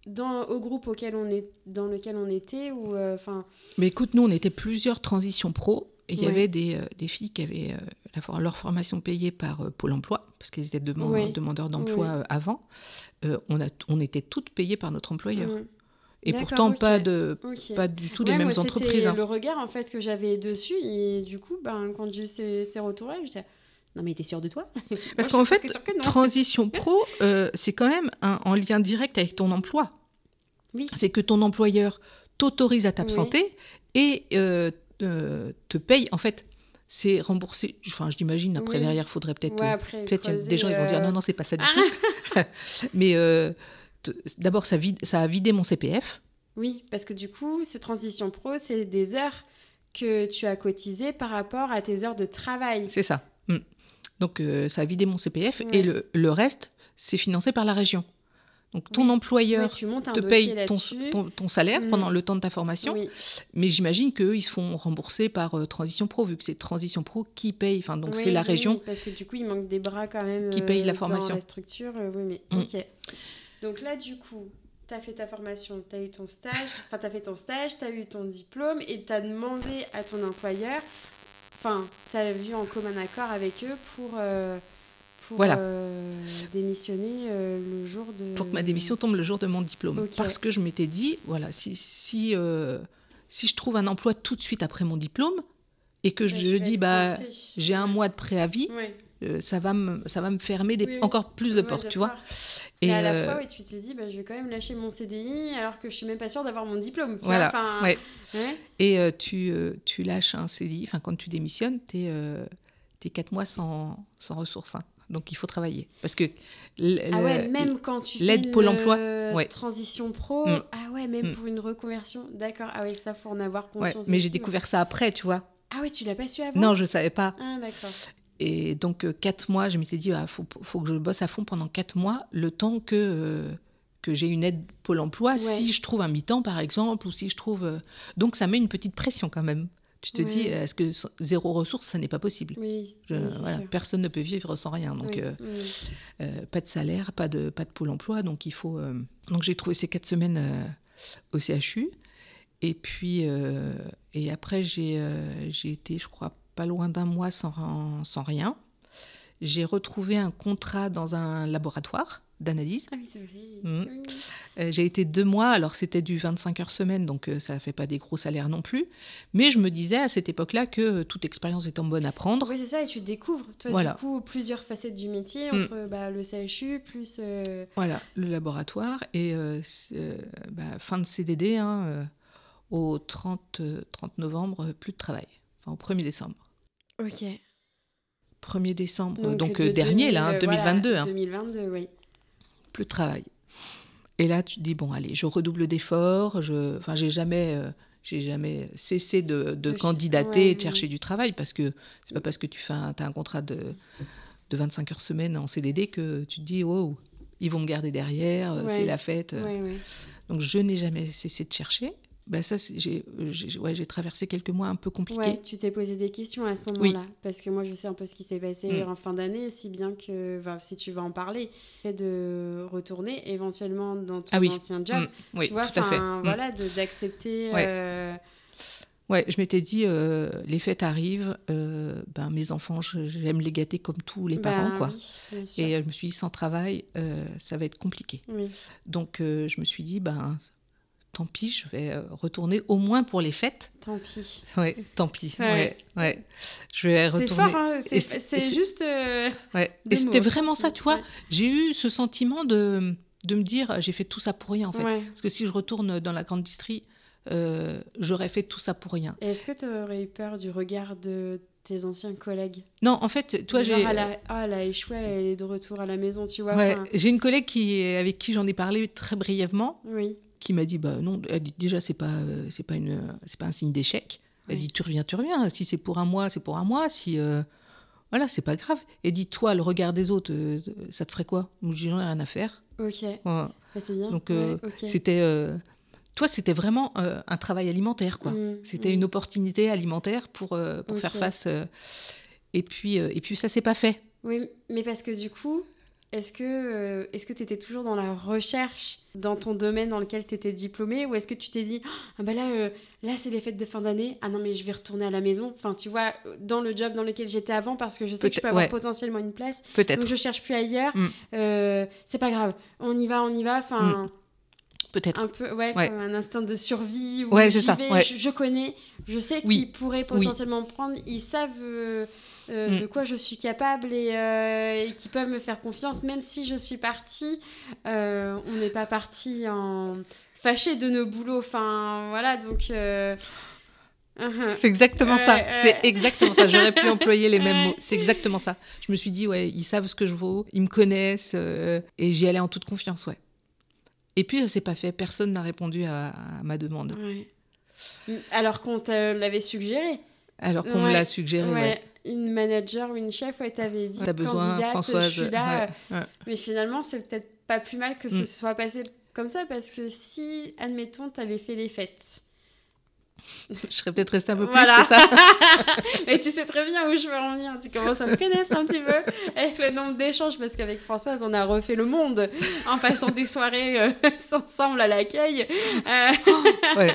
dans, au groupe auquel on est, dans lequel on était ou euh, enfin Mais écoute, nous, on était plusieurs transitions pro. Et il y avait des, euh, des filles qui avaient euh, leur formation payée par Pôle emploi, parce qu'elles étaient Ouais. demandeurs d'emploi Ouais. avant. On, a, on était toutes payées par notre employeur. hum, Et pourtant, pas, de, pas du tout les mêmes moi, c'était entreprises. hein. le regard en fait que j'avais dessus et du coup, ben, quand j'ai eu ces, ces retours-là, j'étais non mais t'es sûr de toi <laughs> Parce qu'en fait, que transition <laughs> pro, euh, c'est quand même un- en lien direct avec ton emploi. Oui. C'est que ton employeur t'autorise à t'absenter et euh, te paye. En fait, c'est remboursé. Enfin, je l'imagine. Après, Oui. derrière, il faudrait peut-être. Ouais, euh, peut-être y a des gens ils vont dire non, non, c'est pas ça du Ah tout. <laughs> Mais d'abord, ça, vide, ça a vidé mon CPF. Oui, parce que du coup, ce transition pro, c'est des heures que tu as cotisées par rapport à tes heures de travail. C'est ça. Mm. Donc, euh, ça a vidé mon CPF. Ouais. Et le, le reste, c'est financé par la région. Donc, ton Oui. employeur Ouais, te paye ton, là-dessus. ton, ton salaire Mm. pendant le temps de ta formation. Oui, Mais j'imagine qu'eux, ils se font rembourser par euh, Transition Pro, vu que c'est Transition Pro qui paye. Enfin, donc, Oui, c'est la région. parce que du coup, il manque des bras quand même. Qui paye la euh, formation. Dans la structure, euh, oui, mais Mm. ok. Donc là, du coup, tu as fait ta formation, tu as eu ton stage, enfin, tu as fait ton stage, tu as eu ton diplôme et tu as demandé à ton employeur, enfin, tu as vu en commun accord avec eux pour, euh, pour Voilà. euh, démissionner euh, le jour de. pour que ma démission tombe le jour de mon diplôme. Parce que je m'étais dit, voilà, si, si, si je trouve un emploi tout de suite après mon diplôme et que Bah, je dis, bah, j'ai un mois de préavis, Ouais. Euh, ça, va me, ça va me fermer des, Oui, oui. encore plus de portes, tu vois. Et Mais à la euh, fois, tu te dis, bah, je vais quand même lâcher mon CDI alors que je suis même pas sûre d'avoir mon diplôme. Tu Voilà, vois, enfin, ouais. ouais. et euh, tu, tu lâches un CDI, enfin, quand tu démissionnes, tu es, quatre mois sans, sans ressources. hein. Donc, il faut travailler. Parce que l- Ah ouais, quand tu l'aide Pôle emploi, ouais. transition pro, Mm. ah ouais, même Mm. pour une reconversion, d'accord. Ah ouais, ça faut en avoir ouais, conscience. mais j'ai découvert ça après, tu vois. Ah ouais, tu l'as pas su avant Non, je savais pas. Ah d'accord. Et donc, euh, quatre mois, je m'étais dit, il faut, faut que je bosse à fond pendant quatre mois, le temps que, euh, que j'ai une aide Pôle emploi, Ouais. si je trouve un mi-temps, par exemple, ou si je trouve... euh, Donc, ça met une petite pression quand même. Tu te Ouais. dis, est-ce que zéro ressource, ça n'est pas possible? Oui, Je- oui, c'est voilà, sûr. Personne ne peut vivre sans rien. Donc, Oui, euh, pas de salaire, pas de, pas de Pôle emploi. Donc, il faut... Donc, j'ai trouvé ces quatre semaines au CHU. Et puis, et après, j'ai j'ai été, je crois, pas loin d'un mois sans, sans rien. J'ai retrouvé un contrat dans un laboratoire d'analyse. Ah oui, c'est vrai. Mm. Oui. Euh, j'ai été deux mois, alors c'était du 25 heures semaine, donc euh, ça ne fait pas des gros salaires non plus. Mais je me disais à cette époque-là que euh, toute expérience étant bonne à prendre. Oui, c'est ça, et tu découvres, toi, Voilà. du coup, plusieurs facettes du métier, Mm. entre bah, le CHU, plus... Voilà, le laboratoire. Et bah, fin de CDD, hein, au 30, euh, 30 novembre, plus de travail. Enfin, au 1er décembre. Ok. 1er décembre, donc, de euh, dernier, là, hein, 2000, voilà, 2022. hein. 2022, oui. plus de travail. Et là, tu te dis bon, allez, je redouble d'efforts. Je, enfin, j'ai jamais, euh, j'ai jamais cessé de, de candidater ouais, et de chercher du travail parce que c'est pas parce que tu fais un, as un contrat de, de 25 heures semaine en CDD que tu te dis wow, ils vont me garder derrière, euh, Ouais. c'est la fête. Donc je n'ai jamais cessé de chercher. Ben ça, c'est- j'ai, ouais, traversé quelques mois un peu compliqués. Ouais, tu t'es posé des questions à ce Oui. moment-là. Parce que moi, je sais un peu ce qui s'est passé Mm. en fin d'année, si bien que, enfin, si tu vas en parler, et de retourner éventuellement dans ton Ah oui. ancien job. Mm, oui, tu vois, tout à fait. Mm. voilà, d'accepter. Ouais. euh, Ouais, je m'étais dit, euh, les fêtes arrivent, euh, ben, mes enfants, j'aime les gâter comme tous les parents, ben quoi. oui, bien sûr. Et euh, je me suis dit, sans travail, euh, ça va être compliqué. Donc, euh, je me suis dit, ben, tant pis, je vais euh, retourner au moins pour les fêtes. Tant pis. <laughs> Ouais, tant pis. Ouais. Ouais, ouais. Je vais C'est retourner. fort, hein, c'est c'est- c'est juste. euh, Ouais. Et c'était vraiment ça, tu vois. J'ai eu ce sentiment de, de me dire, j'ai fait tout ça pour rien, en fait. Parce que si je retourne dans la grande distrie, euh, j'aurais fait tout ça pour rien. Est-ce que tu aurais eu peur du regard de tes anciens collègues? Non, en fait, toi, Genre, j'ai. ah, la- ah, elle a échoué, elle est de retour à la maison, tu vois. Ouais, j'ai une collègue qui, avec qui j'en ai parlé très brièvement, Oui. Qui m'a dit bah non, elle dit déjà c'est pas euh, c'est pas une c'est pas un signe d'échec. Elle Oui. dit tu reviens tu reviens. Si c'est pour un mois c'est pour un mois. Si euh, voilà c'est pas grave. Elle dit toi le regard des autres euh, ça te ferait quoi? Moi je dis j'en ai rien à faire. Ok. Ouais. Bah, c'est bien. Donc, euh, Ouais. C'était euh, toi c'était vraiment euh, un travail alimentaire quoi. Mm, C'était mm. une opportunité alimentaire pour euh, pour faire face. euh, et puis euh, et puis ça s'est pas fait. Oui, mais parce que du coup, est-ce que euh, tu étais toujours dans la recherche dans ton domaine dans lequel tu étais diplômé ou est-ce que tu t'es dit ah bah là euh, là c'est les fêtes de fin d'année ah non mais je vais retourner à la maison enfin tu vois dans le job dans lequel j'étais avant parce que je sais que je peux avoir ouais. potentiellement une place Peut-être donc je cherche plus ailleurs Mm. Euh, c'est pas grave on y va on y va enfin peut-être. un peu ouais, Ouais. comme un instinct de survie où Ouais, c'est ça, vais, ouais. je, je connais je sais Oui. qu'ils pourraient potentiellement me prendre ils savent euh, euh, Mm. de quoi je suis capable et, euh, et qui peuvent me faire confiance même si je suis partie euh, on n'est pas parti en fâché de nos boulots enfin voilà donc Uh-huh. C'est exactement ça. C'est exactement ça. J'aurais pu <laughs> employer les mêmes mots. C'est exactement ça. Je me suis dit, ouais, ils savent ce que je vaux, ils me connaissent, et j'y allais en toute confiance, ouais. Et puis, ça s'est pas fait. Personne n'a répondu à, ma demande. Alors qu'on te l'avait suggéré. Alors qu'on me l'a suggéré, ouais. Une manager ou une chef, ouais, t'avait dit, besoin, Françoise, je suis là. Mais finalement, c'est peut-être pas plus mal que ce mm. soit passé comme ça, parce que si, admettons, t'avais fait les fêtes, <laughs> je serais peut-être restée un peu plus, c'est ça <laughs> Et tu sais très bien où je veux en venir. Tu commences à me connaître un petit peu avec le nombre d'échanges, parce qu'avec Françoise, on a refait le monde en passant des soirées euh, <laughs> ensemble à l'accueil. Euh... ouais.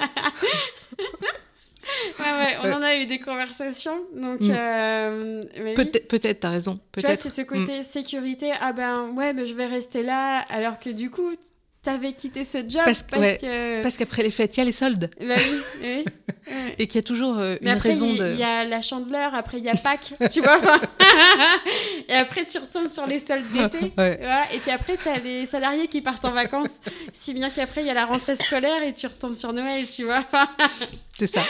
<laughs> ouais, on en a eu des conversations. Donc, mm. euh, peut-être, peut-être, t'as raison. Tu vois, c'est ce côté mm. sécurité. Ah ben ouais, mais je vais rester là. Alors que du coup, t'avais quitté ce job parce, que parce qu'après les fêtes il y a les soldes. Bah oui, <laughs> et qu'il y a toujours euh, une raison de il y a la chandeleur après il y a Pâques <laughs> tu vois. <laughs> Et après tu retombes sur les soldes d'été et puis après tu as les salariés qui partent en vacances. Si bien qu'après il y a la rentrée scolaire et tu retombes sur Noël tu vois. C'est ça.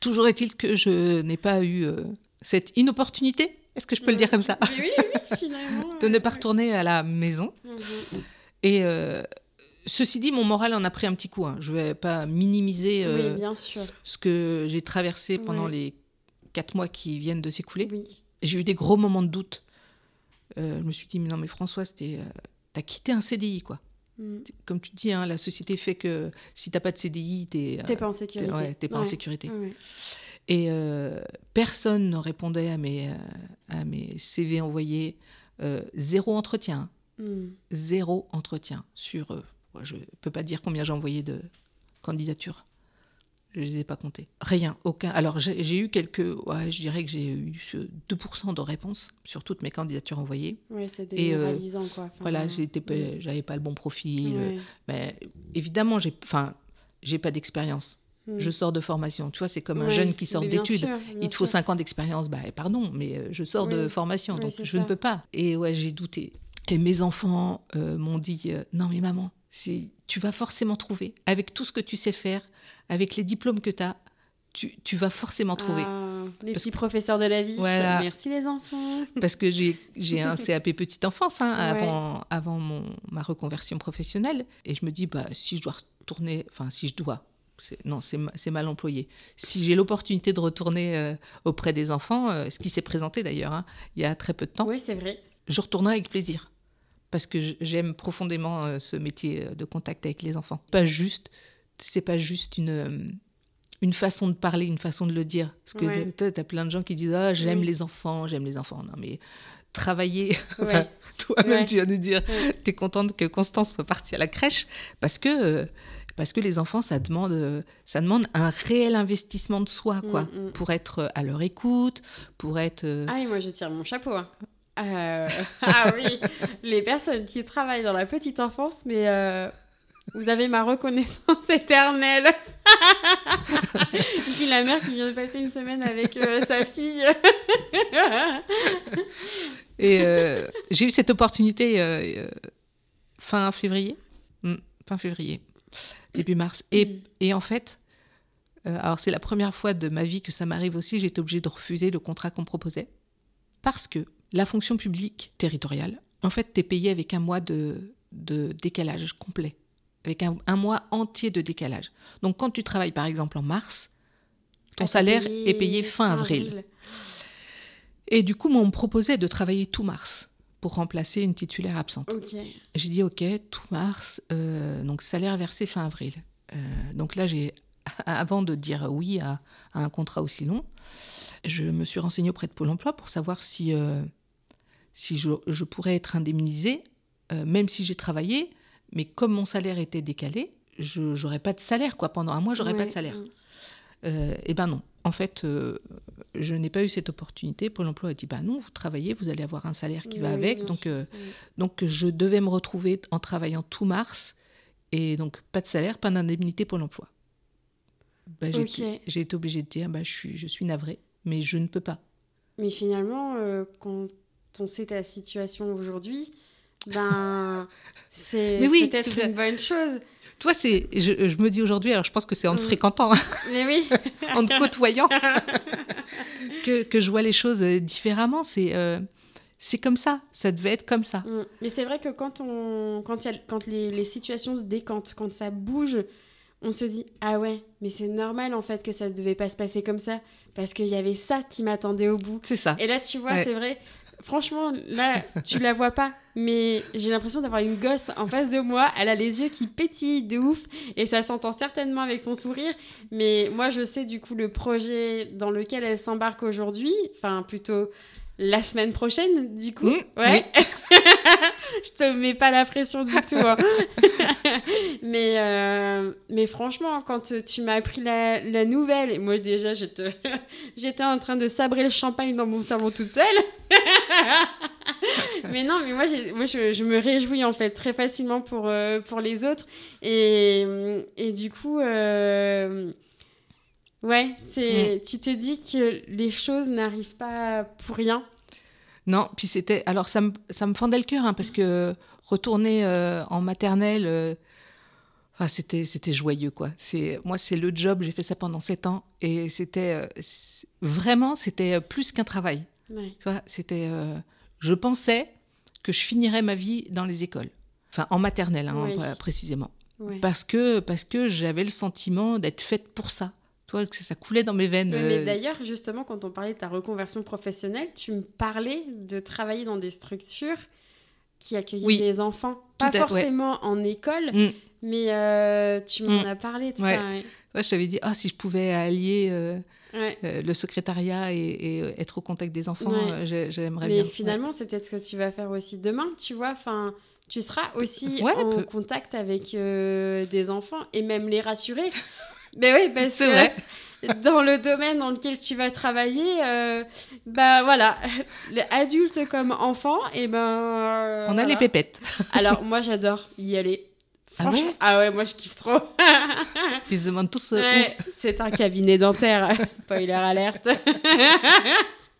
Toujours est-il que je n'ai pas eu euh, cette inopportunité est-ce que je peux le dire comme ça? Oui, oui, finalement. de ne pas retourner à la maison. Mhm. Et euh, ceci dit, mon moral en a pris un petit coup. Hein. Je ne vais pas minimiser euh, bien sûr. ce que j'ai traversé pendant les quatre mois qui viennent de s'écouler. J'ai eu des gros moments de doute. Euh, je me suis dit, mais non, mais François, tu as quitté un CDI, quoi. Mm. Comme tu dis, hein, la société fait que si tu n'as pas de CDI, tu n'es pas en sécurité. Ouais, pas en sécurité. Et personne ne répondait à mes, à mes CV envoyés. zéro entretien. Hmm. Zéro entretien sur. Euh, je ne peux pas dire combien j'ai envoyé de candidatures. Je ne les ai pas comptées. Rien, aucun. Alors j'ai eu quelques. Ouais, je dirais que j'ai eu 2% de réponses sur toutes mes candidatures envoyées. Oui, c'est démoralisant, euh, quoi. voilà, j'étais, j'avais pas le bon profil. Mais évidemment, j'ai, enfin, j'ai pas d'expérience. Hmm. Je sors de formation. Tu vois, c'est comme un jeune qui sort d'études. Il te faut 5 ans d'expérience. Bah, pardon, mais euh, je sors de formation, donc je ne peux pas. Et ouais, j'ai douté. Et mes enfants euh, m'ont dit euh, Non, mais maman, tu vas forcément trouver. Avec tout ce que tu sais faire, avec les diplômes que tu as, tu, vas forcément trouver. Ah, les petits professeurs de la vie. Merci les enfants. Parce que j'ai un <laughs> CAP petite enfance hein, avant, avant mon, ma reconversion professionnelle. Et je me dis bah, Si je dois retourner, enfin, si je dois, non, c'est mal employé. Si j'ai l'opportunité de retourner euh, auprès des enfants, ce qui s'est présenté d'ailleurs hein, il y a très peu de temps, oui, c'est vrai. je retournerai avec plaisir parce que j'aime profondément euh, ce métier euh, de contact avec les enfants. Pas juste, c'est pas juste une, euh, une façon de parler, une façon de le dire. Parce que tu as plein de gens qui disent ah, j'aime les enfants, j'aime les enfants. Non, mais travailler, <laughs> toi-même, tu vas nous dire, tu es contente que Constance soit partie à la crèche parce que. parce que les enfants, ça demande, ça demande un réel investissement de soi, quoi, mm, mm. pour être à leur écoute, pour être. Ah oui, moi je tire mon chapeau. Hein. Euh, <laughs> ah oui, les personnes qui travaillent dans la petite enfance, mais euh, vous avez ma reconnaissance <laughs> éternelle. Dit la mère qui vient de passer une semaine avec euh, sa fille. <laughs> Et j'ai eu cette opportunité fin février. Hmm, fin février, début mars. Et, mm. et en fait, alors c'est la première fois de ma vie que ça m'arrive aussi, j'ai été obligée de refuser le contrat qu'on me proposait. Parce que la fonction publique territoriale, en fait, tu es payé avec un mois de, décalage complet, avec un, mois entier de décalage. Donc quand tu travailles par exemple en mars, ton salaire est payé fin, avril. Et du coup, moi, on me proposait de travailler tout mars pour remplacer une titulaire absente. J'ai dit OK, tout mars, euh, donc salaire versé fin avril. Euh, donc là, j'ai, <laughs> avant de dire oui à, un contrat aussi long, je me suis renseignée auprès de Pôle Emploi pour savoir si euh, si je, pourrais être indemnisée, euh, même si j'ai travaillé, mais comme mon salaire était décalé, je n'aurais pas de salaire. quoi. Pendant un mois, j'aurais n'aurais pas de salaire. Euh, eh ben non. En fait, euh, je n'ai pas eu cette opportunité. Pôle emploi a dit bah non, vous travaillez, vous allez avoir un salaire qui va avec. Donc, donc, je devais me retrouver en travaillant tout mars. Et donc, pas de salaire, pas d'indemnité Pôle emploi. Bah, j'ai été obligée de dire bah, je, suis, je suis navrée, mais je ne peux pas. Mais finalement, quand on sait ta situation aujourd'hui, ben, <laughs> c'est oui, peut-être une bonne chose. Toi, c'est, je, je me dis aujourd'hui, alors je pense que c'est en te Mm. fréquentant, hein, Mais oui. <laughs> en te côtoyant, <laughs> que, que je vois les choses euh, différemment. C'est, euh, c'est comme ça, ça devait être comme ça. Mm. Mais c'est vrai que quand, on, quand, y a- quand les, les situations se décantent, quand ça bouge, on se dit Ah ouais, mais c'est normal en fait que ça ne devait pas se passer comme ça, parce qu'il y avait ça qui m'attendait au bout. C'est ça. Et là, tu vois, Ouais. c'est vrai. Franchement, là, tu la vois pas, mais j'ai l'impression d'avoir une gosse en face de moi. Elle a les yeux qui pétillent de ouf, et ça s'entend certainement avec son sourire. Mais moi, je sais du coup le projet dans lequel elle s'embarque aujourd'hui, enfin plutôt la semaine prochaine, du coup. Mm, ouais. <laughs> je te mets pas la pression du tout. hein. <laughs> mais, euh, mais franchement, quand tu m'as appris la, la nouvelle, et moi déjà, j'étais <laughs> en train de sabrer le champagne dans mon salon toute seule. mais non, mais moi, j'ai- moi je, je me réjouis en fait très facilement pour, euh, pour les autres. Et, et du coup, euh, ouais, c'est, tu te dis que les choses n'arrivent pas pour rien. Non, puis c'était. Alors, ça me, ça me fendait le cœur, hein, parce que retourner euh, en maternelle, euh, enfin, c'était, c'était joyeux, quoi. C'est, moi, c'est le job, j'ai fait ça pendant sept ans, et c'était. euh, vraiment, c'était plus qu'un travail. Ouais. C'était. euh, je pensais que je finirais ma vie dans les écoles. Enfin, en maternelle, hein, Oui. précisément. Ouais. Parce que, parce que j'avais le sentiment d'être faite pour ça. Toi, que ça coulait dans mes veines. Oui, mais euh, d'ailleurs, justement, quand on parlait de ta reconversion professionnelle, tu me parlais de travailler dans des structures qui accueillaient Oui. des enfants. Tout Pas à- ouais. forcément en école, mm. mais euh, tu m'en Mm. as parlé de Ouais. ça. Ouais. Ouais, je t'avais dit, ah, si je pouvais allier euh, euh, le secrétariat et, et, être au contact des enfants, j'aimerais Mais bien. finalement, c'est peut-être ce que tu vas faire aussi demain, tu vois. Enfin, tu seras aussi en peu- contact avec des enfants et même les rassurer. <laughs> mais oui, parce C'est que vrai. <laughs> dans le domaine dans lequel tu vas travailler, euh, bah voilà, <laughs> les adultes comme enfants, et ben. euh, On a voilà. les pépettes. <laughs> Alors moi j'adore y aller. Ah ouais? ah ouais, moi je kiffe trop. Ils se demandent tous euh, Ouais, c'est un cabinet dentaire, spoiler alerte.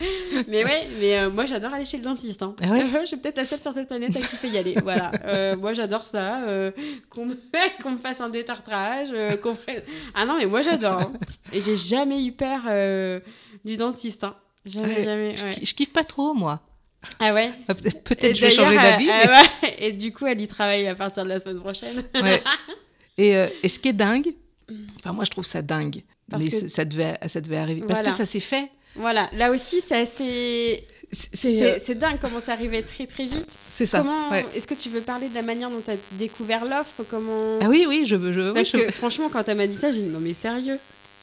<laughs> mais ouais, mais euh, moi j'adore aller chez le dentiste. Hein. Ah ouais <laughs> je suis peut-être la seule sur cette planète à kiffer y aller. Voilà, Euh, moi j'adore ça. euh, qu'on me... <laughs> fasse un détartrage. euh, qu'on Ah non, mais moi j'adore. hein. Et j'ai jamais eu peur du dentiste. hein. Jamais, jamais. je, ouais. ki- je kiffe pas trop, moi. Ah ouais Ah, Peut-être je vais changer d'avis. mais- ouais, Et du coup, elle y travaille à partir de la semaine prochaine. Ouais. Et, et ce qui est dingue, enfin, moi je trouve ça dingue, Parce mais que- ça, devait, ça devait arriver. Parce que ça s'est fait. Voilà, là aussi, c'est assez. C'est euh, c'est dingue comment ça arrivait très très vite. c'est ça. Comment ouais. Est-ce que tu veux parler de la manière dont tu as découvert l'offre Comment? Ah oui, oui, je veux. Je, oui, Parce je- que franchement, quand elle m'a dit ça, j'ai dit non mais sérieux? <laughs>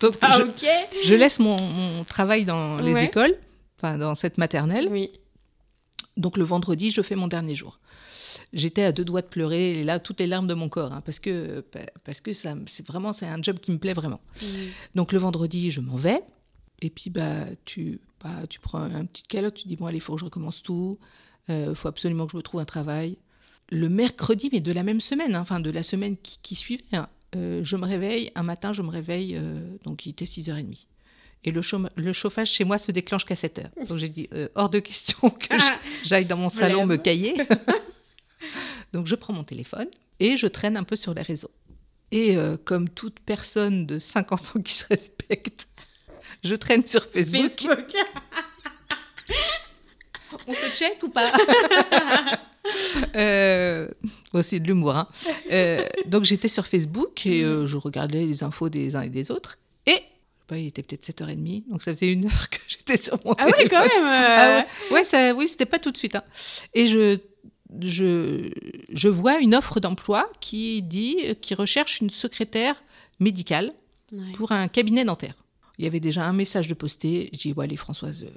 Donc, Ah je, ok je laisse mon, mon travail dans les Ouais. écoles, enfin dans cette maternelle. Oui. Donc le vendredi, je fais mon dernier jour. J'étais à deux doigts de pleurer, et là, toutes les larmes de mon corps, hein, parce que, parce que ça, c'est vraiment, c'est un job qui me plaît vraiment. Donc le vendredi, je m'en vais, et puis bah, tu, bah, tu prends un petit calotte, tu dis, bon, allez, il faut que je recommence tout, il faut absolument que je me trouve un travail. Le mercredi, mais de la même semaine, hein, enfin de la semaine qui, qui suivait, hein, euh, je me réveille, un matin, je me réveille, euh, donc il était 6h30. Et le, chauffage chez moi se déclenche qu'à 7 heures. Donc j'ai dit, euh, hors de question que Ah, j'aille dans mon salon me cailler. <laughs> Donc je prends mon téléphone et je traîne un peu sur les réseaux. Et euh, comme toute personne de 50 ans qui se respecte, <laughs> je traîne sur Facebook. Facebook. <laughs> On se check ou pas? <laughs> Euh, Aussi de l'humour. hein. Euh, donc j'étais sur Facebook et euh, je regardais les infos des uns et des autres. Et bah, il était peut-être 7h30, donc ça faisait une heure que j'étais sur mon Ah ouais, téléphone. quand même. euh, Ah ouais, ouais, ça, oui, c'était pas tout de suite. hein. Et je, je, je vois une offre d'emploi qui dit, qui recherche une secrétaire médicale ouais. pour un cabinet dentaire. Il y avait déjà un message de posté. J'ai dit, bon, allez, Françoise, euh,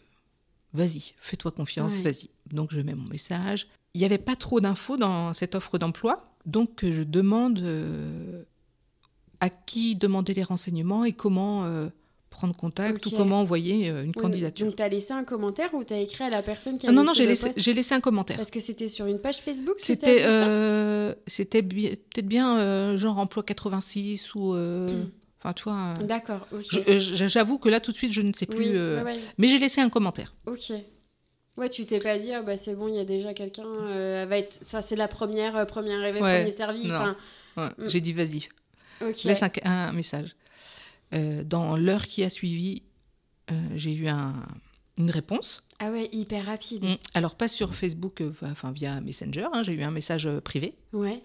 vas-y, fais-toi confiance, Ouais. vas-y. Donc, je mets mon message. Il n'y avait pas trop d'infos dans cette offre d'emploi. Donc, je demande euh, à qui demander les renseignements et comment euh, prendre contact ou comment envoyer euh, une Oui, candidature. Donc, tu as laissé un commentaire ou tu as écrit à la personne qui a Ah non, non, j'ai laissé, j'ai laissé un commentaire. Parce que c'était sur une page Facebook C'était euh, c'était bi- peut-être bien euh, genre emploi 86 ou euh, Mm. enfin tu vois. euh, D'accord, euh, J'avoue que là tout de suite je ne sais plus. oui, euh, ouais, ouais, Mais j'ai laissé un commentaire. ok. Ouais, tu t'es pas dit, bah, c'est bon, il y a déjà quelqu'un, euh, va être... ça c'est la première, euh, première arrivée, premier servi. Ouais. Mm. J'ai dit, vas-y, laisse un, message. Euh, dans l'heure qui a suivi, j'ai eu un, une réponse. Ah ouais, hyper rapide. Mm. Alors, pas sur Facebook, enfin via Messenger, hein, j'ai eu un message privé. Ouais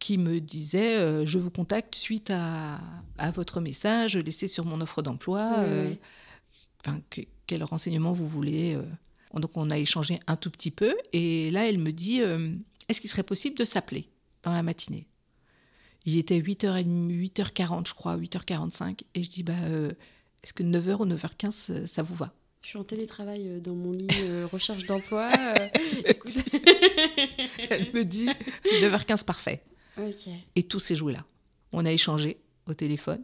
qui me disait Je vous contacte suite à, à, votre message laissé sur mon offre d'emploi. Enfin, quel renseignement vous voulez donc on a échangé un tout petit peu et là elle me dit euh, est-ce qu'il serait possible de s'appeler dans la matinée? Il était 8h30, 8h40 je crois, 8h45 et je dis bah euh, est-ce que 9h ou 9h15 ça, vous va? Je suis en télétravail euh, dans mon lit <laughs> recherche d'emploi. <laughs> elle me dit 9h15 parfait. Et tout s'est joué là. On a échangé au téléphone.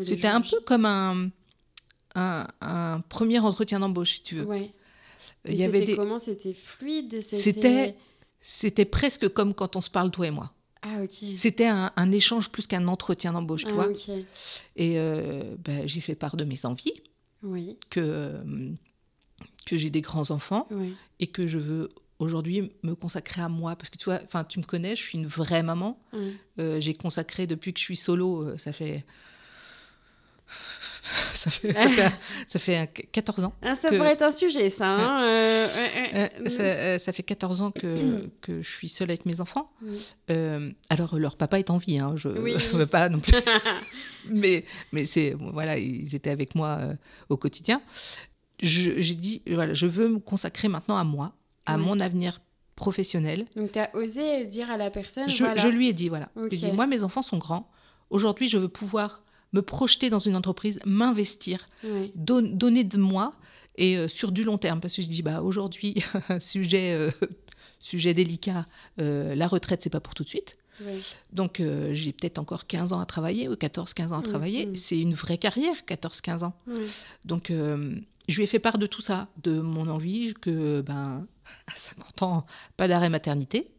C'était un peu comme un, un, premier entretien d'embauche, si tu veux. Ouais. Il y avait des... comment? C'était fluide? C'était presque comme quand on se parle toi et moi. Ah. C'était un, échange plus qu'un entretien d'embauche, tu ah. Et euh, ben, j'ai fait part de mes envies. Oui. Que euh, que j'ai des grands enfants et que je veux aujourd'hui me consacrer à moi parce que tu vois, tu me connais, je suis une vraie maman. Euh, j'ai consacré depuis que je suis solo, ça fait <laughs> ça, fait, ça, fait, <laughs> 14 ans. Ah, ça pourrait être un sujet, ça. Hein, euh, euh, ça, fait 14 ans que, <clears throat> que je suis seule avec mes enfants. Euh, alors, leur papa est en vie, hein, je ne <laughs> veux pas non plus. mais mais c'est, voilà, ils étaient avec moi au quotidien. J'ai dit, voilà, je veux me consacrer maintenant à moi, à mon avenir professionnel. Donc, tu as osé dire à la personne. Je, je lui ai dit, voilà. dit, moi, mes enfants sont grands. Aujourd'hui, je veux pouvoir me projeter dans une entreprise, m'investir, donner de moi et euh, sur du long terme. Parce que je dis, bah, aujourd'hui, <laughs> sujet, euh, <laughs> sujet délicat, euh, la retraite, c'est pas pour tout de suite. Donc j'ai peut-être encore 15 ans à travailler, ou 14-15 ans à mmh, travailler. Mmh. C'est une vraie carrière, 14-15 ans. Donc je lui ai fait part de tout ça, de mon envie que, ben, <laughs> à 50 ans, pas d'arrêt maternité.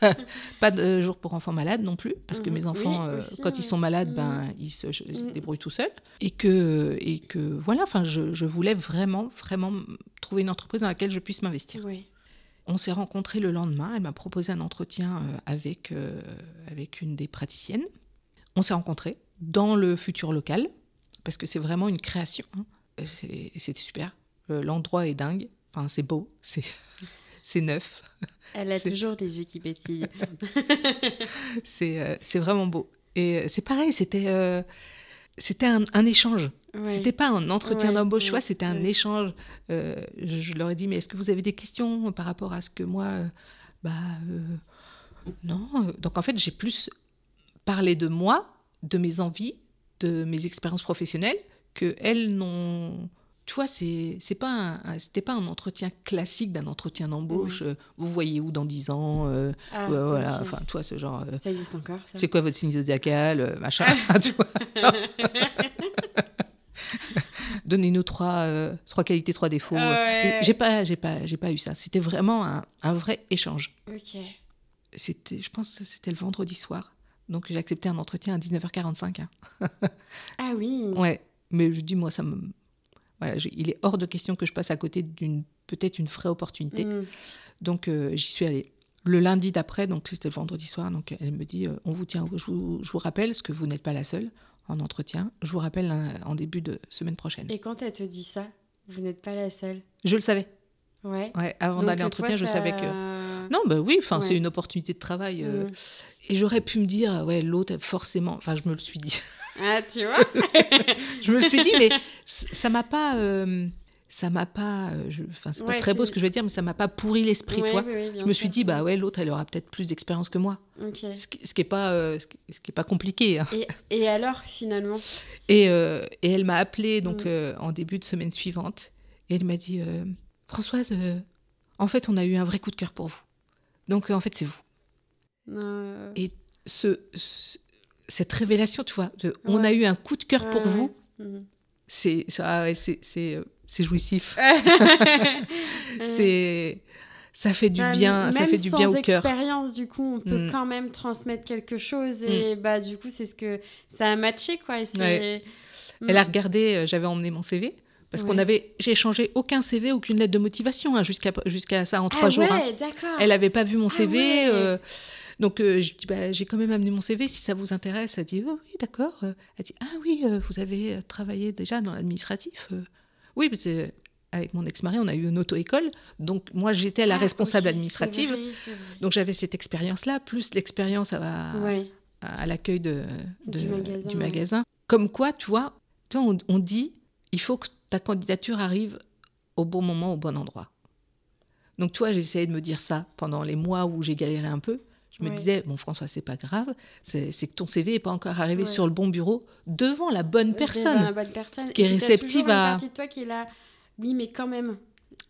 <laughs> pas de jour pour enfants malades non plus, parce que mes enfants, euh, quand ils sont malades, ben, mm. ils se, mm. débrouillent tout seuls. Et que, et que voilà, enfin, je, voulais vraiment, vraiment trouver une entreprise dans laquelle je puisse m'investir. On s'est rencontrés le lendemain. Elle m'a proposé un entretien euh, avec, euh, avec une des praticiennes. On s'est rencontrés dans le futur local, parce que c'est vraiment une création. Hein. C'était super. L'endroit est dingue. Enfin, c'est beau. C'est c'est neuf. Elle a toujours les yeux qui pétillent. <laughs> Euh, c'est vraiment beau. Et euh, c'est pareil, c'était euh, c'était un, un, échange. C'était pas un entretien d'embauche, ouais, c'était un échange. je, leur ai dit, mais est-ce que vous avez des questions par rapport à ce que moi... bah non. Donc en fait, j'ai plus parlé de moi, de mes envies, de mes expériences professionnelles, que elles n'ont tu vois, c'est pas c'était pas un entretien classique d'un entretien d'embauche. Euh, vous voyez où dans 10 ans euh, ah, Voilà, enfin, toi, ce genre. Euh, ça existe encore. C'est quoi votre signe zodiacal, machin. <laughs> <laughs> Donnez-nous trois, trois qualités, trois défauts. J'ai pas, j'ai pas, j'ai pas eu ça. C'était vraiment un, un, vrai échange. Ok. C'était, je pense, que c'était le vendredi soir. Donc j'ai accepté un entretien à 19h45. Hein. ah oui. Ouais, mais je dis moi ça me il est hors de question que je passe à côté d'une peut-être une vraie opportunité. Mm. Donc euh, j'y suis allée. Le lundi d'après, donc c'était le vendredi soir, donc elle me dit euh, on vous tient, je vous, je vous, rappelle, parce que vous n'êtes pas la seule en entretien. Je vous rappelle en début de semaine prochaine. Et quand elle te dit ça, vous n'êtes pas la seule? Je le savais. Ouais. ouais avant d'aller en entretien, je savais que. Non, bah oui, enfin c'est une opportunité de travail. Mm. Et j'aurais pu me dire ouais l'autre forcément. Enfin je me le suis dit. Ah, tu vois <laughs> Je me suis dit, mais <laughs> ça m'a pas. Euh, ça m'a pas. Euh, enfin, c'est pas très beau ce que je vais dire, mais ça m'a pas pourri l'esprit, toi. je me suis dit, bah ouais, l'autre, elle aura peut-être plus d'expérience que moi. Ce, qui, ce, qui, est pas, euh, ce, qui, est pas compliqué. Hein. Et, et, alors, finalement? Et, et, elle m'a appelé donc mm. en début de semaine suivante, et elle m'a dit, Françoise, en fait, on a eu un vrai coup de cœur pour vous. Donc, en fait, c'est vous. Et ce, cette révélation, tu vois, on a eu un coup de cœur pour vous, c'est ah c'est jouissif. <laughs> c'est ça fait du bien, ça fait du bien au cœur. Sans expérience, du coup, on peut mm. quand même transmettre quelque chose et mm. bah du coup, c'est ce que ça a matché quoi. Elle a regardé, euh, j'avais emmené mon CV Parce qu'on avait, j'ai changé aucun CV, aucune lettre de motivation hein, jusqu'à jusqu'à ça en trois ah jours. hein. Elle avait pas vu mon Ah CV. ouais. euh, donc euh, je dis bah, j'ai quand même amené mon CV si ça vous intéresse. Elle dit oh, oui d'accord. Euh, Elle dit ah oui euh, vous avez travaillé déjà dans l'administratif. Oui parce que avec mon ex-mari on a eu une auto-école donc moi j'étais la Ah, responsable administrative. vrai. Donc j'avais cette expérience-là, plus l'expérience à, Ouais. à l'accueil de, de- Du magasin. Comme quoi, tu vois, tu vois, on, on dit, il faut que ta candidature arrive au bon moment, au bon endroit. Donc, tu vois, j'ai essayé de me dire ça pendant les mois où j'ai galéré un peu. Je me disais, bon, François, c'est pas grave, c'est que ton CV n'est pas encore arrivé sur le bon bureau devant la bonne personne. Devant la bonne personne. qui est réceptive une à- partie de toi qui est là. Oui, mais quand même,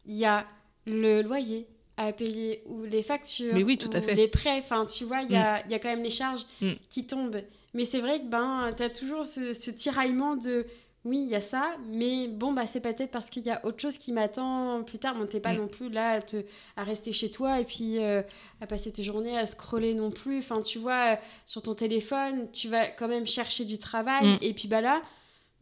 il y a le loyer à payer ou les factures. Mais oui, tout à ou fait. Les prêts, enfin, tu vois, il y a, y a quand même les charges Mm. qui tombent. Mais c'est vrai que ben, tu as toujours ce, ce tiraillement de oui, il y a ça, mais bon, bah, c'est peut-être parce qu'il y a autre chose qui m'attend plus tard. Bon, t'es pas Mm. non plus là à, te- à rester chez toi et puis euh, à passer tes journées à scroller non plus. Enfin, tu vois, euh, sur ton téléphone, tu vas quand même chercher du travail. Mm. Et puis bah là,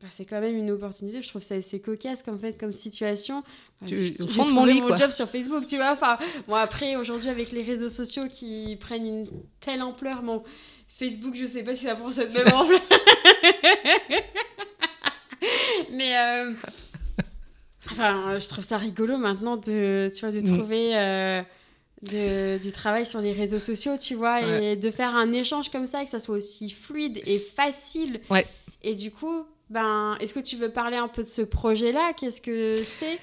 bah, c'est quand même une opportunité. Je trouve ça assez cocasse comme, fait, comme situation. Bah, Tu- de mon lit, quoi. job sur Facebook, tu vois. Enfin, bon, après, aujourd'hui, avec les réseaux sociaux qui prennent une telle ampleur, bon, Facebook, je sais pas si ça prend cette même <laughs> ampleur. <laughs> Mais euh, enfin, je trouve ça rigolo maintenant de, tu vois, de Mm. trouver euh, de- du travail sur les réseaux sociaux, tu vois, et de faire un échange comme ça, que ça soit aussi fluide et facile. Ouais. Et du coup, ben, est-ce que tu veux parler un peu de ce projet-là? Qu'est-ce que c'est?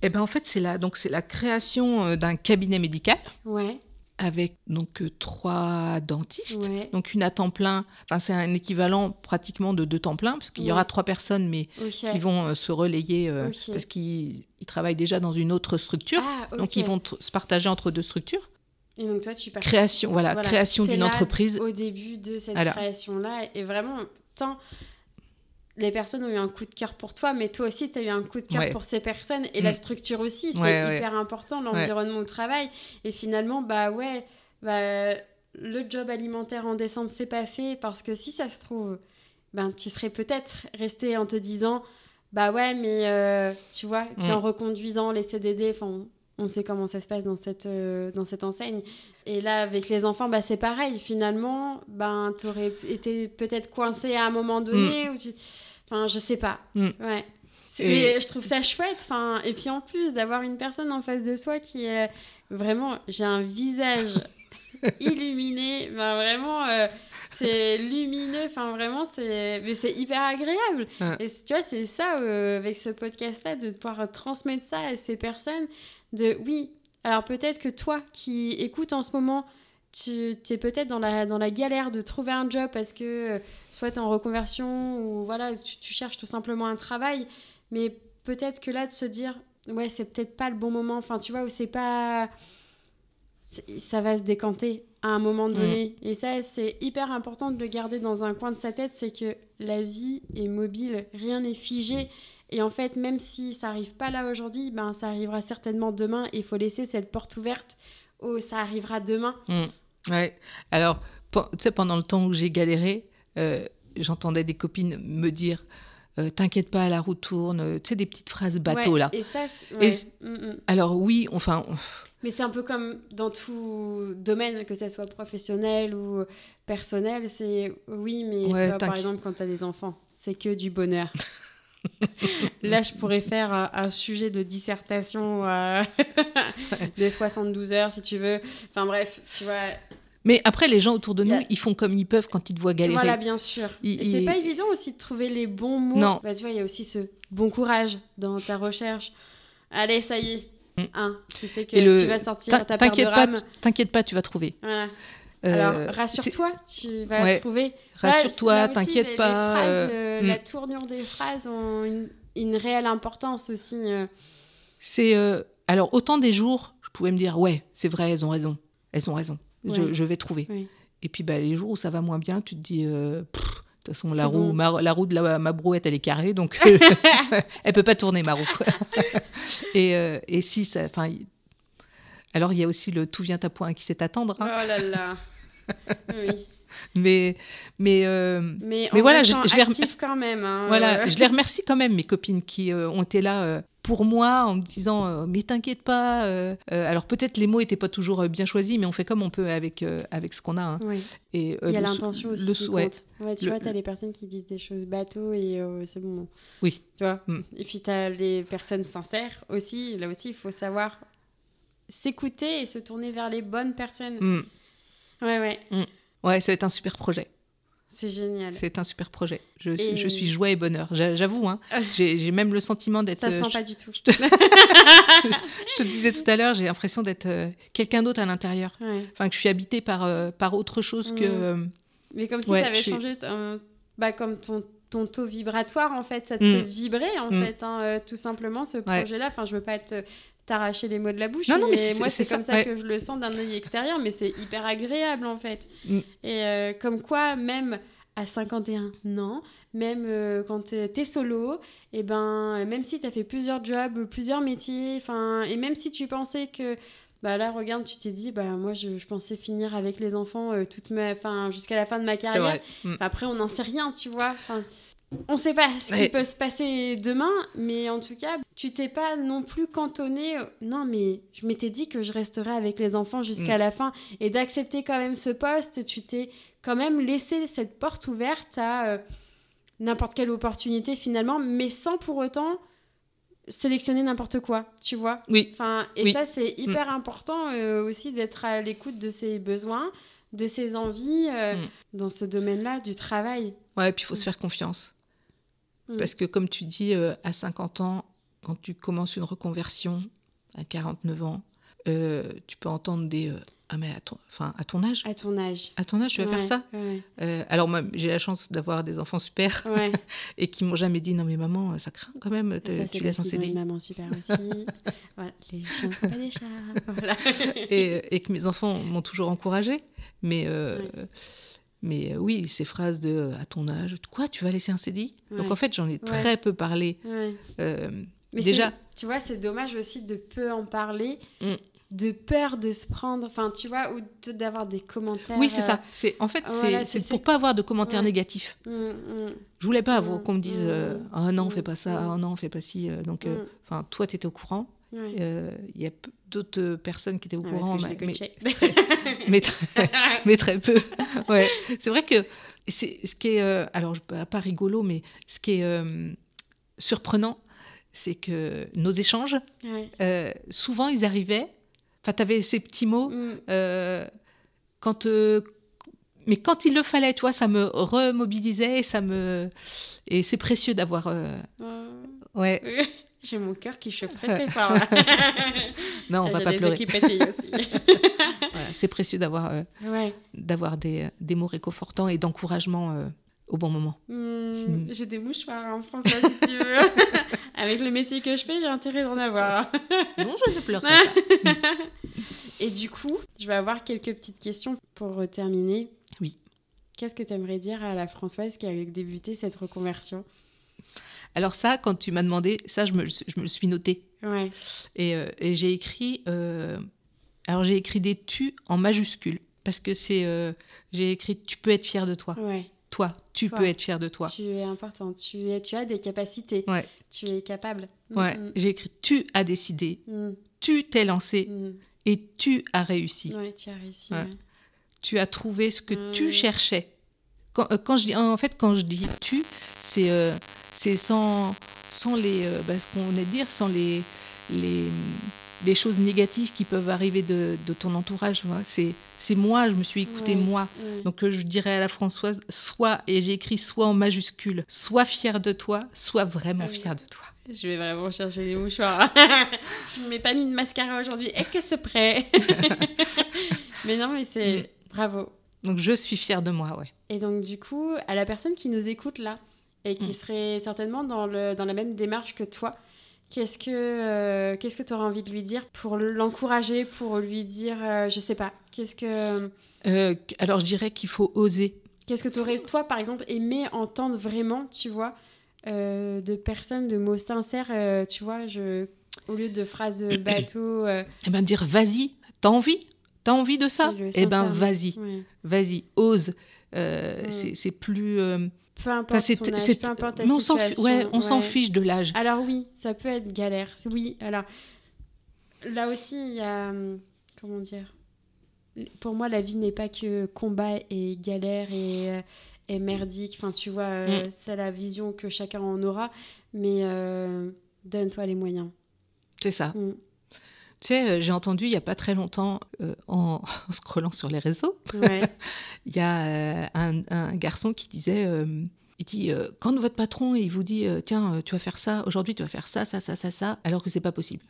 Et ben en fait, c'est la, donc c'est la création euh, d'un cabinet médical Ouais, avec donc euh, trois dentistes. ouais, Donc une à temps plein, enfin c'est un équivalent pratiquement de deux temps plein, parce qu'il y aura trois personnes, mais qui vont euh, se relayer, euh, parce qu'ils ils travaillent déjà dans une autre structure. Ah. Donc ils vont se partager entre deux structures. Et donc toi, tu parles Création, voilà, Voilà, création d'une là entreprise. au début de cette Voilà. création-là. Et vraiment, tant les personnes ont eu un coup de cœur pour toi, mais toi aussi, tu as eu un coup de cœur Ouais. pour ces personnes. Et Mm. la structure aussi, c'est Ouais, ouais. hyper important, l'environnement au travail. Et finalement, bah ouais, bah, le job alimentaire en décembre, c'est pas fait parce que si ça se trouve, ben, tu serais peut-être resté en te disant, bah ouais, mais euh, tu vois, puis Mm. en reconduisant les CDD, enfin, on- sait comment ça se passe dans cette, euh, dans cette enseigne. Et là, avec les enfants, bah, c'est pareil. Finalement, ben, tu aurais été peut-être coincé à un moment donné. Tu... Enfin, je sais pas. Mm. Ouais. Et- mais je trouve ça chouette. Enfin, et puis en plus, d'avoir une personne en face de soi qui est vraiment. J'ai un visage <laughs> illuminé. Ben, vraiment. euh, c'est lumineux, enfin vraiment, c'est mais c'est hyper agréable. Et tu vois, c'est ça euh, avec ce podcast-là, de pouvoir transmettre ça à ces personnes. De oui, alors peut-être que toi qui écoutes en ce moment, tu es peut-être dans la, dans la galère de trouver un job parce que euh, soit tu es en reconversion ou voilà, tu, tu cherches tout simplement un travail. Mais peut-être que là, de se dire, ouais, c'est peut-être pas le bon moment, enfin tu vois, ou c'est pas. Ça va se décanter à un moment donné. Et ça, c'est hyper important de le garder dans un coin de sa tête, c'est que la vie est mobile, rien n'est figé. Et en fait, même si ça arrive pas là aujourd'hui, ben ça arrivera certainement demain. Il faut laisser cette porte ouverte où ça arrivera demain. Mm. Ouais. Alors, tu sais, pendant le temps où j'ai galéré, euh, j'entendais des copines me dire euh, T'inquiète pas, la roue tourne. euh, Tu sais, des petites phrases bateau Ouais, là. Et ça, Et Mm, mm. Alors, oui, enfin. Mais c'est un peu comme dans tout domaine, que ce soit professionnel ou personnel. C'est oui, mais Ouais, toi, par exemple, quand tu as des enfants, c'est que du bonheur. <laughs> Là, je pourrais faire un, un sujet de dissertation euh, <laughs> <laughs> de 72 heures, si tu veux. Enfin bref, tu vois. Mais après, les gens autour de nous, ils font comme ils peuvent quand ils te voient galérer. Voilà, bien sûr. Il- Et c'est pas évident aussi de trouver les bons mots. Non. Bah, tu vois, il y a aussi ce bon courage dans ta recherche. Allez, ça y est. Mm. Hein, tu sais que le- tu vas sortir ta paire de T'inquiète pas, rames. t- t'inquiète pas, tu vas trouver. Voilà. Euh, Alors, rassure-toi, tu vas Ouais. trouver. Rassure-toi, Ouais, t'inquiète les- les pas, phrases, euh, euh, mm. La tournure des phrases ont une, une réelle importance aussi. euh. C'est alors autant des jours, je pouvais me dire ouais, c'est vrai, elles ont raison, elles ont raison, Ouais. je vais trouver. Et puis bah, les jours où ça va moins bien, tu te dis euh, de toute façon la roue, bon. ma, la roue de la, ma brouette elle est carrée donc <laughs> <laughs> elle peut pas tourner ma roue. <laughs> et, euh, et si ça, alors il y a aussi le tout vient à point qui sait attendre. Oh hein. là là. oui. mais mais euh, Mais, Mais en voilà, je- les rem- actif quand même. hein, voilà, euh. je les remercie quand même mes copines qui euh, ont été là pour moi en me disant euh, mais t'inquiète pas. euh, euh, alors peut-être les mots étaient pas toujours bien choisis, mais on fait comme on peut avec avec ce qu'on a. hein. Oui. Et Il y a l'intention aussi le qui sou- ouais. compte. Ouais, tu Le- vois, t'as les personnes qui disent des choses bateaux et c'est bon. Oui. Tu vois? Mm. Et puis t'as les personnes sincères aussi. Là aussi, il faut savoir s'écouter et se tourner vers les bonnes personnes. Mm. Ouais, ouais. Ouais, ça va être un super projet. C'est génial. C'est un super projet. Je, Et- je suis joie et bonheur. J'a- J'avoue, hein, j'ai j'ai même le sentiment d'être. Ça euh, sent je, pas du tout. <laughs> je te le disais tout à l'heure, j'ai l'impression d'être euh, quelqu'un d'autre à l'intérieur. Ouais. Enfin, que je suis habitée par, euh, par autre chose que. Mm. euh, Mais comme si Ouais, je suis- changé, ton- bah, comme ton, ton taux vibratoire, en fait, ça te Mm. fait vibrer, en Mm. fait, hein, euh, tout simplement, ce Ouais. projet-là. Enfin, je veux pas te t'arracher les mots de la bouche, Non, non, mais moi, c'est comme ça, ouais. que je le sens d'un œil extérieur, mais c'est hyper agréable, en fait. Mm. Et euh, comme quoi, même à 51 ans, même euh, quand t'es t'es solo, et ben, même si t'as fait plusieurs jobs, plusieurs métiers, enfin, et même si tu pensais que bah là, regarde, tu t'es dit, bah moi, je, je pensais finir avec les enfants euh, toute ma, enfin, jusqu'à la fin de ma carrière. Mm. Enfin, Après, on n'en sait rien, tu vois. Enfin, on sait pas ce qui Ouais. peut se passer demain, mais en tout cas, tu t'es pas non plus cantonné. Non, mais je m'étais dit que je resterais avec les enfants jusqu'à Mm. la fin et d'accepter quand même ce poste. Tu t'es quand même laissé cette porte ouverte à euh, n'importe quelle opportunité finalement, mais sans pour autant sélectionner n'importe quoi, tu vois? Oui. Enfin, et Oui. Mm. ça, c'est hyper important euh, aussi d'être à l'écoute de ses besoins, de ses envies euh, Mm. dans ce domaine-là du travail. Ouais, et puis il faut se faire confiance. Mm. Parce que, comme tu dis, euh, à 50 ans, quand tu commences une reconversion, à 49 ans, euh, tu peux entendre des. euh, ah, mais à ton, enfin, à ton âge À ton âge. À ton âge, tu vas Ouais, faire ça Ouais. Alors, moi, j'ai la chance d'avoir des enfants super ouais. <laughs> et qui m'ont jamais dit non, mais maman, ça craint quand même, te- Ça, tu laisses un CDI. maman super aussi. <laughs> voilà, les chiens, pas des chats. <laughs> Voilà. et, et que mes enfants m'ont toujours encouragée. Mais. Mais euh, oui, ces phrases de euh, à ton âge, quoi, tu vas laisser un CDI Donc en fait, j'en ai très peu parlé. Ouais. euh, Mais Déjà- tu vois, c'est dommage aussi de peu en parler, Mm. de peur de se prendre, enfin, tu vois, ou d'avoir des commentaires. oui, c'est ça. C'est en fait, c'est voilà, c'est c'est- pour pas avoir de commentaires négatifs. mm, mm, Je voulais pas Mm, qu'on me dise mm, ah non, on fait pas ça, ah non, on fait pas ci. donc, enfin, toi, tu étais au courant. Ouais. Euh, Il y a d'autres euh, personnes qui étaient au courant, <laughs> mais, très, mais très peu. Ouais. C'est vrai que c'est ce qui est, euh, alors pas pas rigolo, mais ce qui est euh, surprenant, c'est que nos échanges, Ouais. souvent, ils arrivaient. Enfin, tu avais ces petits mots. Mm, quand, mais quand il le fallait, tu vois, ça me remobilisait et ça me. Et c'est précieux d'avoir. euh, Ouais. <laughs> J'ai mon cœur qui chauffe très très fort. <laughs> Non, on va J'ai pas les pleurer. yeux qui pétillent aussi. <laughs> Voilà, c'est précieux d'avoir euh, ouais. d'avoir des, des mots réconfortants et d'encouragement euh, au bon moment. Hmm, J'ai des mouchoirs en François, si tu veux. <laughs> Avec le métier que je fais, j'ai intérêt d'en avoir. Non, je ne pleurerai pas. Et du coup, je vais avoir quelques petites questions pour euh, terminer. Oui. Qu'est-ce que tu aimerais dire à la Françoise qui a débuté cette reconversion? Alors ça, quand tu m'as demandé, ça, je me, je me le suis noté. Ouais. Et, euh, et j'ai écrit... euh, alors j'ai écrit des tu en majuscule. Parce que c'est... euh, j'ai écrit tu peux être fier de toi. Ouais. Toi, tu Toi. peux être fier de toi. Tu es important. Tu, es, tu as des capacités. Ouais. Tu es capable. Mm, Ouais, mm, j'ai écrit tu as décidé, mm, tu t'es lancé et tu as réussi. Ouais, tu as réussi. Ouais. Tu as trouvé ce que tu cherchais. Quand, quand je dis, en fait, quand je dis tu, c'est euh, c'est sans, sans les, euh, bah, ce qu'on venait de dire, sans les, les, les choses négatives qui peuvent arriver de, de ton entourage. C'est c'est moi, je me suis écoutée Ouais. moi. Ouais. Donc euh, je dirais à la Françoise, sois, et j'ai écrit sois en majuscule, sois fière de toi, sois vraiment fière de toi. Je vais vraiment chercher les mouchoirs. <laughs> je ne m'ai pas mis de mascara aujourd'hui. Et que c'est prêt <laughs> Mais non, mais c'est... Mm. Bravo. Donc je suis fière de moi, ouais. Et donc, du coup, à la personne qui nous écoute là, et qui Mm. serait certainement dans, le, dans la même démarche que toi, qu'est-ce que euh, qu'est-ce que tu aurais envie de lui dire pour l'encourager, pour lui dire, euh, je sais pas, qu'est-ce que Euh, alors je dirais qu'il faut oser. qu'est-ce que tu aurais, toi, par exemple, aimé entendre vraiment, tu vois, euh, de personnes, de mots sincères, tu vois, je, au lieu de phrases bateau. Eh ben dire vas-y, t'as envie? T'as envie de ça? Eh ben vas-y, ouais. vas-y, ose. Mm. C'est plus. Peu importe c'est- son âge, c'est- peu importe ta mais on situation. ouais, on s'en ouais. fiche de l'âge. Alors oui, ça peut être galère. Oui, alors là aussi, il y a hum, comment dire. Pour moi, la vie n'est pas que combat et galère et, euh, et merdique. Enfin, tu vois, euh, Mm. c'est la vision que chacun en aura. Mais euh, donne-toi les moyens. C'est ça. Mm. Tu sais, euh, j'ai entendu il y a pas très longtemps, euh, en, <laughs> en scrollant sur les réseaux, Ouais. <laughs> il y a euh, un, un garçon qui disait, euh, il dit, quand votre patron il vous dit, tiens, tu vas faire ça, aujourd'hui tu vas faire ça, ça, ça, ça, ça, alors que c'est pas possible.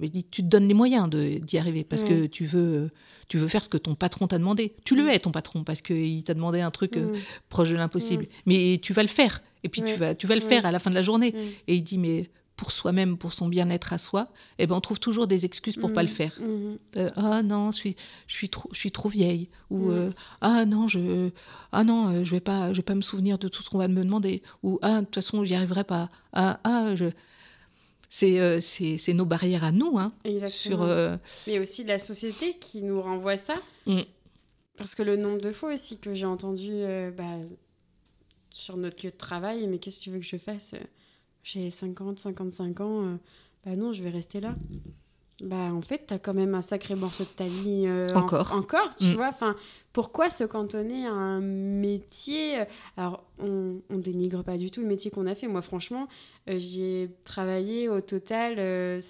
Il dit, tu te donnes les moyens de- d'y arriver parce que tu veux, tu veux faire ce que ton patron t'a demandé. Tu le Mm. es ton patron parce qu'il t'a demandé un truc Mm. proche de l'impossible, mais tu vas le faire. Et puis tu vas, tu vas le faire à la fin de la journée. Mm. Et il dit, mais pour soi-même, pour son bien-être à soi, eh ben, on trouve toujours des excuses pour pas Mm. le faire. Mhm. Euh, ah non, je suis, je suis trop, je suis trop vieille. Ou Mm. euh, ah non, je, ah non, euh, je vais pas, je vais pas me souvenir de tout ce qu'on va me demander. Ou ah de toute façon, j'y arriverai pas. Ah ah, je, c'est, euh, nos barrières à nous, hein. Exactement. Sur, Mais aussi la société qui nous renvoie ça. Parce que le nombre de fois aussi que j'ai entendu bah, sur notre lieu de travail, mais qu'est-ce que tu veux que je fasse? J'ai 50, 55 ans, euh, bah non, je vais rester là. Bah en fait, t'as quand même un sacré morceau de ta vie euh, en- Encore. encore, tu Mm. vois. Enfin, pourquoi se cantonner à un métier Alors, on, on dénigre pas du tout le métier qu'on a fait. Moi, franchement, euh, j'ai travaillé au total, euh,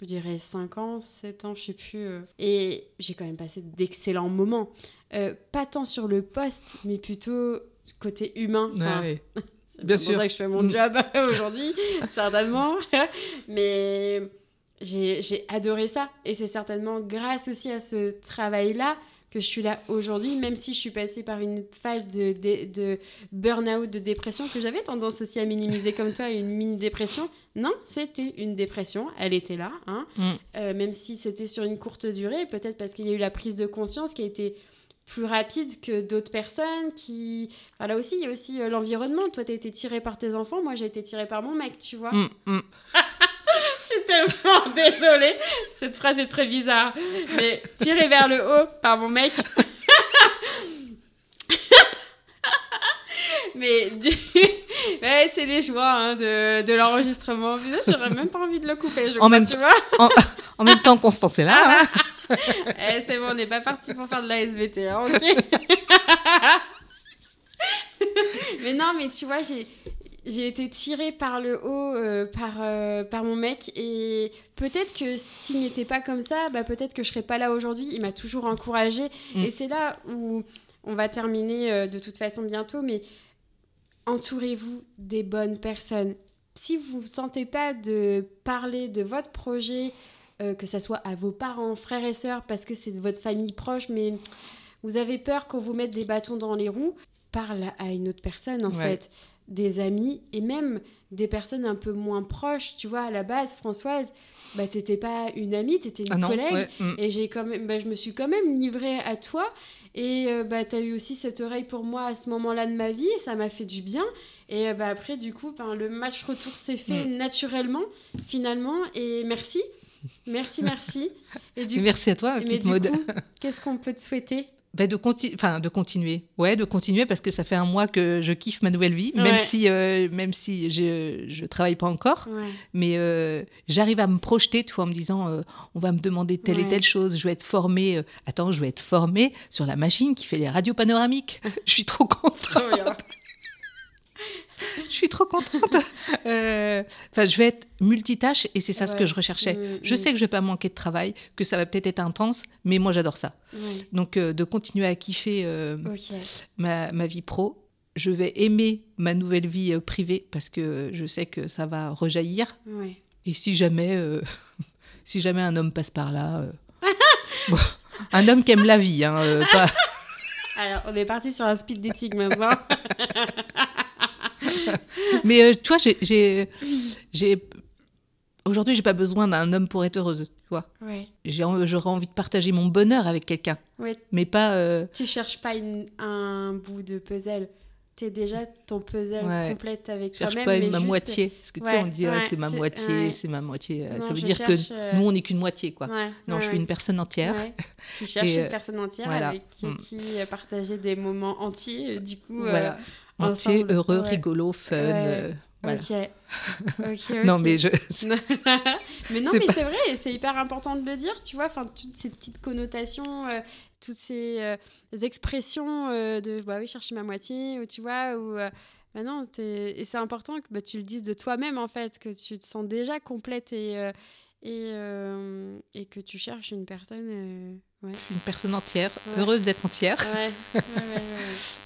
je dirais 5 ans, 7 ans, je sais plus. euh, et j'ai quand même passé d'excellents moments. Euh, pas tant sur le poste, mais plutôt côté humain. Enfin, ouais. <laughs> c'est Bien pour sûr. ça que je fais mon Mm. job <laughs> aujourd'hui, certainement. Mais j'ai j'ai adoré ça. Et c'est certainement grâce aussi à ce travail-là que je suis là aujourd'hui, même si je suis passée par une phase de, de, de burn-out, de dépression, que j'avais tendance aussi à minimiser comme toi, une mini-dépression. Non, c'était une dépression, elle était là, hein. Mm. Euh, même si c'était sur une courte durée, peut-être parce qu'il y a eu la prise de conscience qui a été plus rapide que d'autres personnes qui enfin, là aussi il y a aussi euh, l'environnement. Toi t'as été tiré par tes enfants. Moi j'ai été tirée par mon mec tu vois. Mm, mm. <laughs> je suis tellement <laughs> désolée. Cette phrase est très bizarre. Mais tiré vers le haut par mon mec <laughs> mais du... <laughs> ouais, c'est les joies hein, de, de l'enregistrement j'aurais même pas envie de le couper je En crois, même tu vois En, en même temps, Constance est là. hein. <laughs> Eh, c'est bon, on n'est pas parti pour faire de la SVT, hein, ok <laughs> Mais non, mais tu vois, j'ai j'ai été tirée par le haut euh, par, euh, par mon mec et peut-être que s'il n'était pas comme ça, bah, peut-être que je serais pas là aujourd'hui. Il m'a toujours encouragée Mm. et c'est là où on va terminer euh, de toute façon bientôt, mais entourez-vous des bonnes personnes. Si vous ne sentez pas de parler de votre projet, euh, que ce soit à vos parents, frères et sœurs, parce que c'est de votre famille proche, mais vous avez peur qu'on vous mette des bâtons dans les roues, parle à une autre personne en Ouais. fait, des amis et même des personnes un peu moins proches. Tu vois, à la base, Françoise, bah, t'étais pas une amie, t'étais une Ah non, collègue. ouais, mm. Et j'ai quand même, bah, je me suis quand même livrée à toi. Et euh, bah, tu as eu aussi cette oreille pour moi à ce moment-là de ma vie. Ça m'a fait du bien. Et euh, bah, après, du coup, ben, le match retour s'est fait Mm. naturellement, finalement. Et merci. Merci, merci. Et du <laughs> Merci à toi, petite mode. <laughs> qu'est-ce qu'on peut te souhaiter? Bah, de, conti- enfin, de continuer. Ouais, de continuer parce que ça fait un mois que je kiffe ma nouvelle vie, même si, euh, même si je je travaille pas encore. Ouais. Mais euh, j'arrive à me projeter, tu vois, en me disant, euh, on va me demander telle et telle chose, je vais être formée. attends, je vais être formée sur la machine qui fait les radios panoramiques. <laughs> je suis trop contente. Je suis trop contente. Euh, Enfin, je vais être multitâche et c'est ça ce que je recherchais. Mm, Je mm. sais que je vais pas manquer de travail, que ça va peut-être être intense, mais moi j'adore ça. Donc euh, de continuer à kiffer euh, ma, ma vie pro. Je vais aimer ma nouvelle vie privée parce que je sais que ça va rejaillir. Ouais. Et si jamais, <laughs> si jamais un homme passe par là, <laughs> bon, un homme qui aime la vie, hein, pas- <laughs> Alors, on est parti sur un speed dating maintenant. <laughs> mais euh, tu vois, j'ai, aujourd'hui, j'ai pas besoin d'un homme pour être heureuse. Tu vois, ouais. j'aurais envie de partager mon bonheur avec quelqu'un, Ouais. mais pas. euh, Tu cherches pas une- un bout de puzzle. t'es déjà ton puzzle Ouais. complète avec Je cherche toi-même. pas ma juste- moitié. Parce que tu sais, on dit, c'est ma moitié, c'est ma moitié. Non, ça veut dire cherche, que euh, nous, on n'est qu'une moitié, quoi. Non, je suis une personne entière. Tu <laughs> cherches une personne entière voilà. avec qui, Mm. qui euh, partager des moments entiers. Du coup, Voilà. Entier, ensemble, heureux, ouais. rigolo, fun. Euh, voilà. Ok. Ok, <laughs> Non, mais je. <laughs> mais non, c'est mais pas- c'est vrai, c'est hyper important de le dire, tu vois, enfin, toutes ces petites connotations, euh, toutes ces euh, expressions euh, de, bah oui, chercher ma moitié, ou tu vois, ou... bah non, t'es- et c'est important que bah, tu le dises de toi-même, en fait, que tu te sens déjà complète et, et, et que tu cherches une personne... euh. Une personne entière, Ouais. heureuse d'être entière. <laughs> Ouais,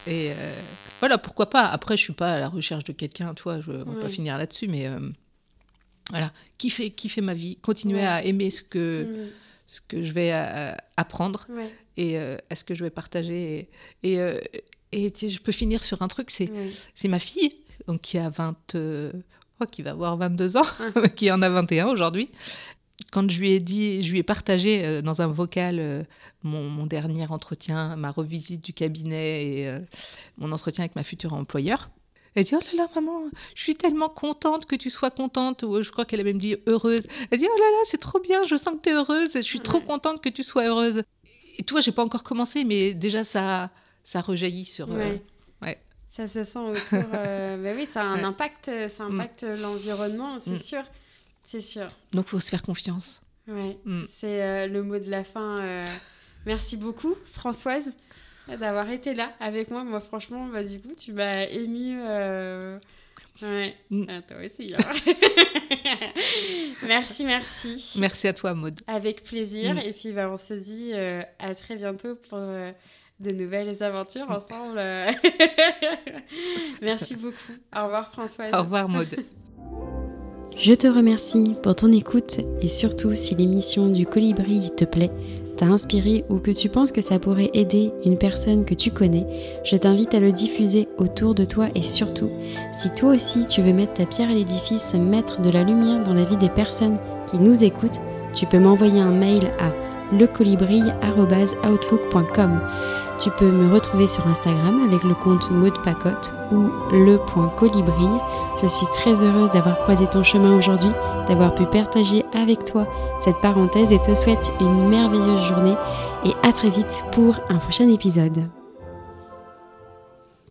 Et euh, voilà, pourquoi pas. Après, je suis pas à la recherche de quelqu'un, toi, je, on va pas finir là-dessus, mais euh, voilà, kiffer, kiffer ma vie, continuer à aimer ce que, ouais. ce que je vais euh, apprendre Mm, et euh, à ce que je vais partager. Et, et, euh, et, je peux finir sur un truc, c'est c'est ma fille, donc qui a 20, euh, oh, qui va avoir 22 ans, <laughs> qui en a 21 aujourd'hui. Quand je lui ai dit, je lui ai partagé euh, dans un vocal euh, mon, mon dernier entretien, ma revisite du cabinet et euh, mon entretien avec ma future employeur. Elle dit Oh là là, maman, je suis tellement contente que tu sois contente. Ou je crois qu'elle a même dit heureuse. Elle dit Oh là là, c'est trop bien, je sens que tu es heureuse. Je suis trop contente que tu sois heureuse. Et tu vois, j'ai pas encore commencé, mais déjà ça, ça rejaillit sur. Ouais. ouais. Ça se sent autour. <laughs> bah oui, ça a un impact, ça Mm. impacte l'environnement, c'est Mm. sûr. C'est sûr. Donc, faut se faire confiance. Ouais. Mm. C'est euh, le mot de la fin. euh. Merci beaucoup, Françoise, d'avoir été là avec moi. Moi, franchement, bah, du coup, tu m'as émue. euh, Ouais, Mm. Ah, toi aussi. hein. <laughs> merci, merci. Merci à toi, Maud. Avec plaisir. Mm. Et puis, bah, on se dit à très bientôt pour de nouvelles aventures ensemble. <laughs> Merci beaucoup. Au revoir, Françoise. Au revoir, Maud. <laughs> Je te remercie pour ton écoute et surtout si l'émission du colibri te plaît, t'a inspiré ou que tu penses que ça pourrait aider une personne que tu connais, je t'invite à le diffuser autour de toi et surtout, si toi aussi tu veux mettre ta pierre à l'édifice, mettre de la lumière dans la vie des personnes qui nous écoutent, tu peux m'envoyer un mail à lecolibri.outlook.com. Tu peux me retrouver sur Instagram avec le compte Maud Pacotte ou le.colibri. Je suis très heureuse d'avoir croisé ton chemin aujourd'hui, d'avoir pu partager avec toi cette parenthèse et te souhaite une merveilleuse journée et à très vite pour un prochain épisode.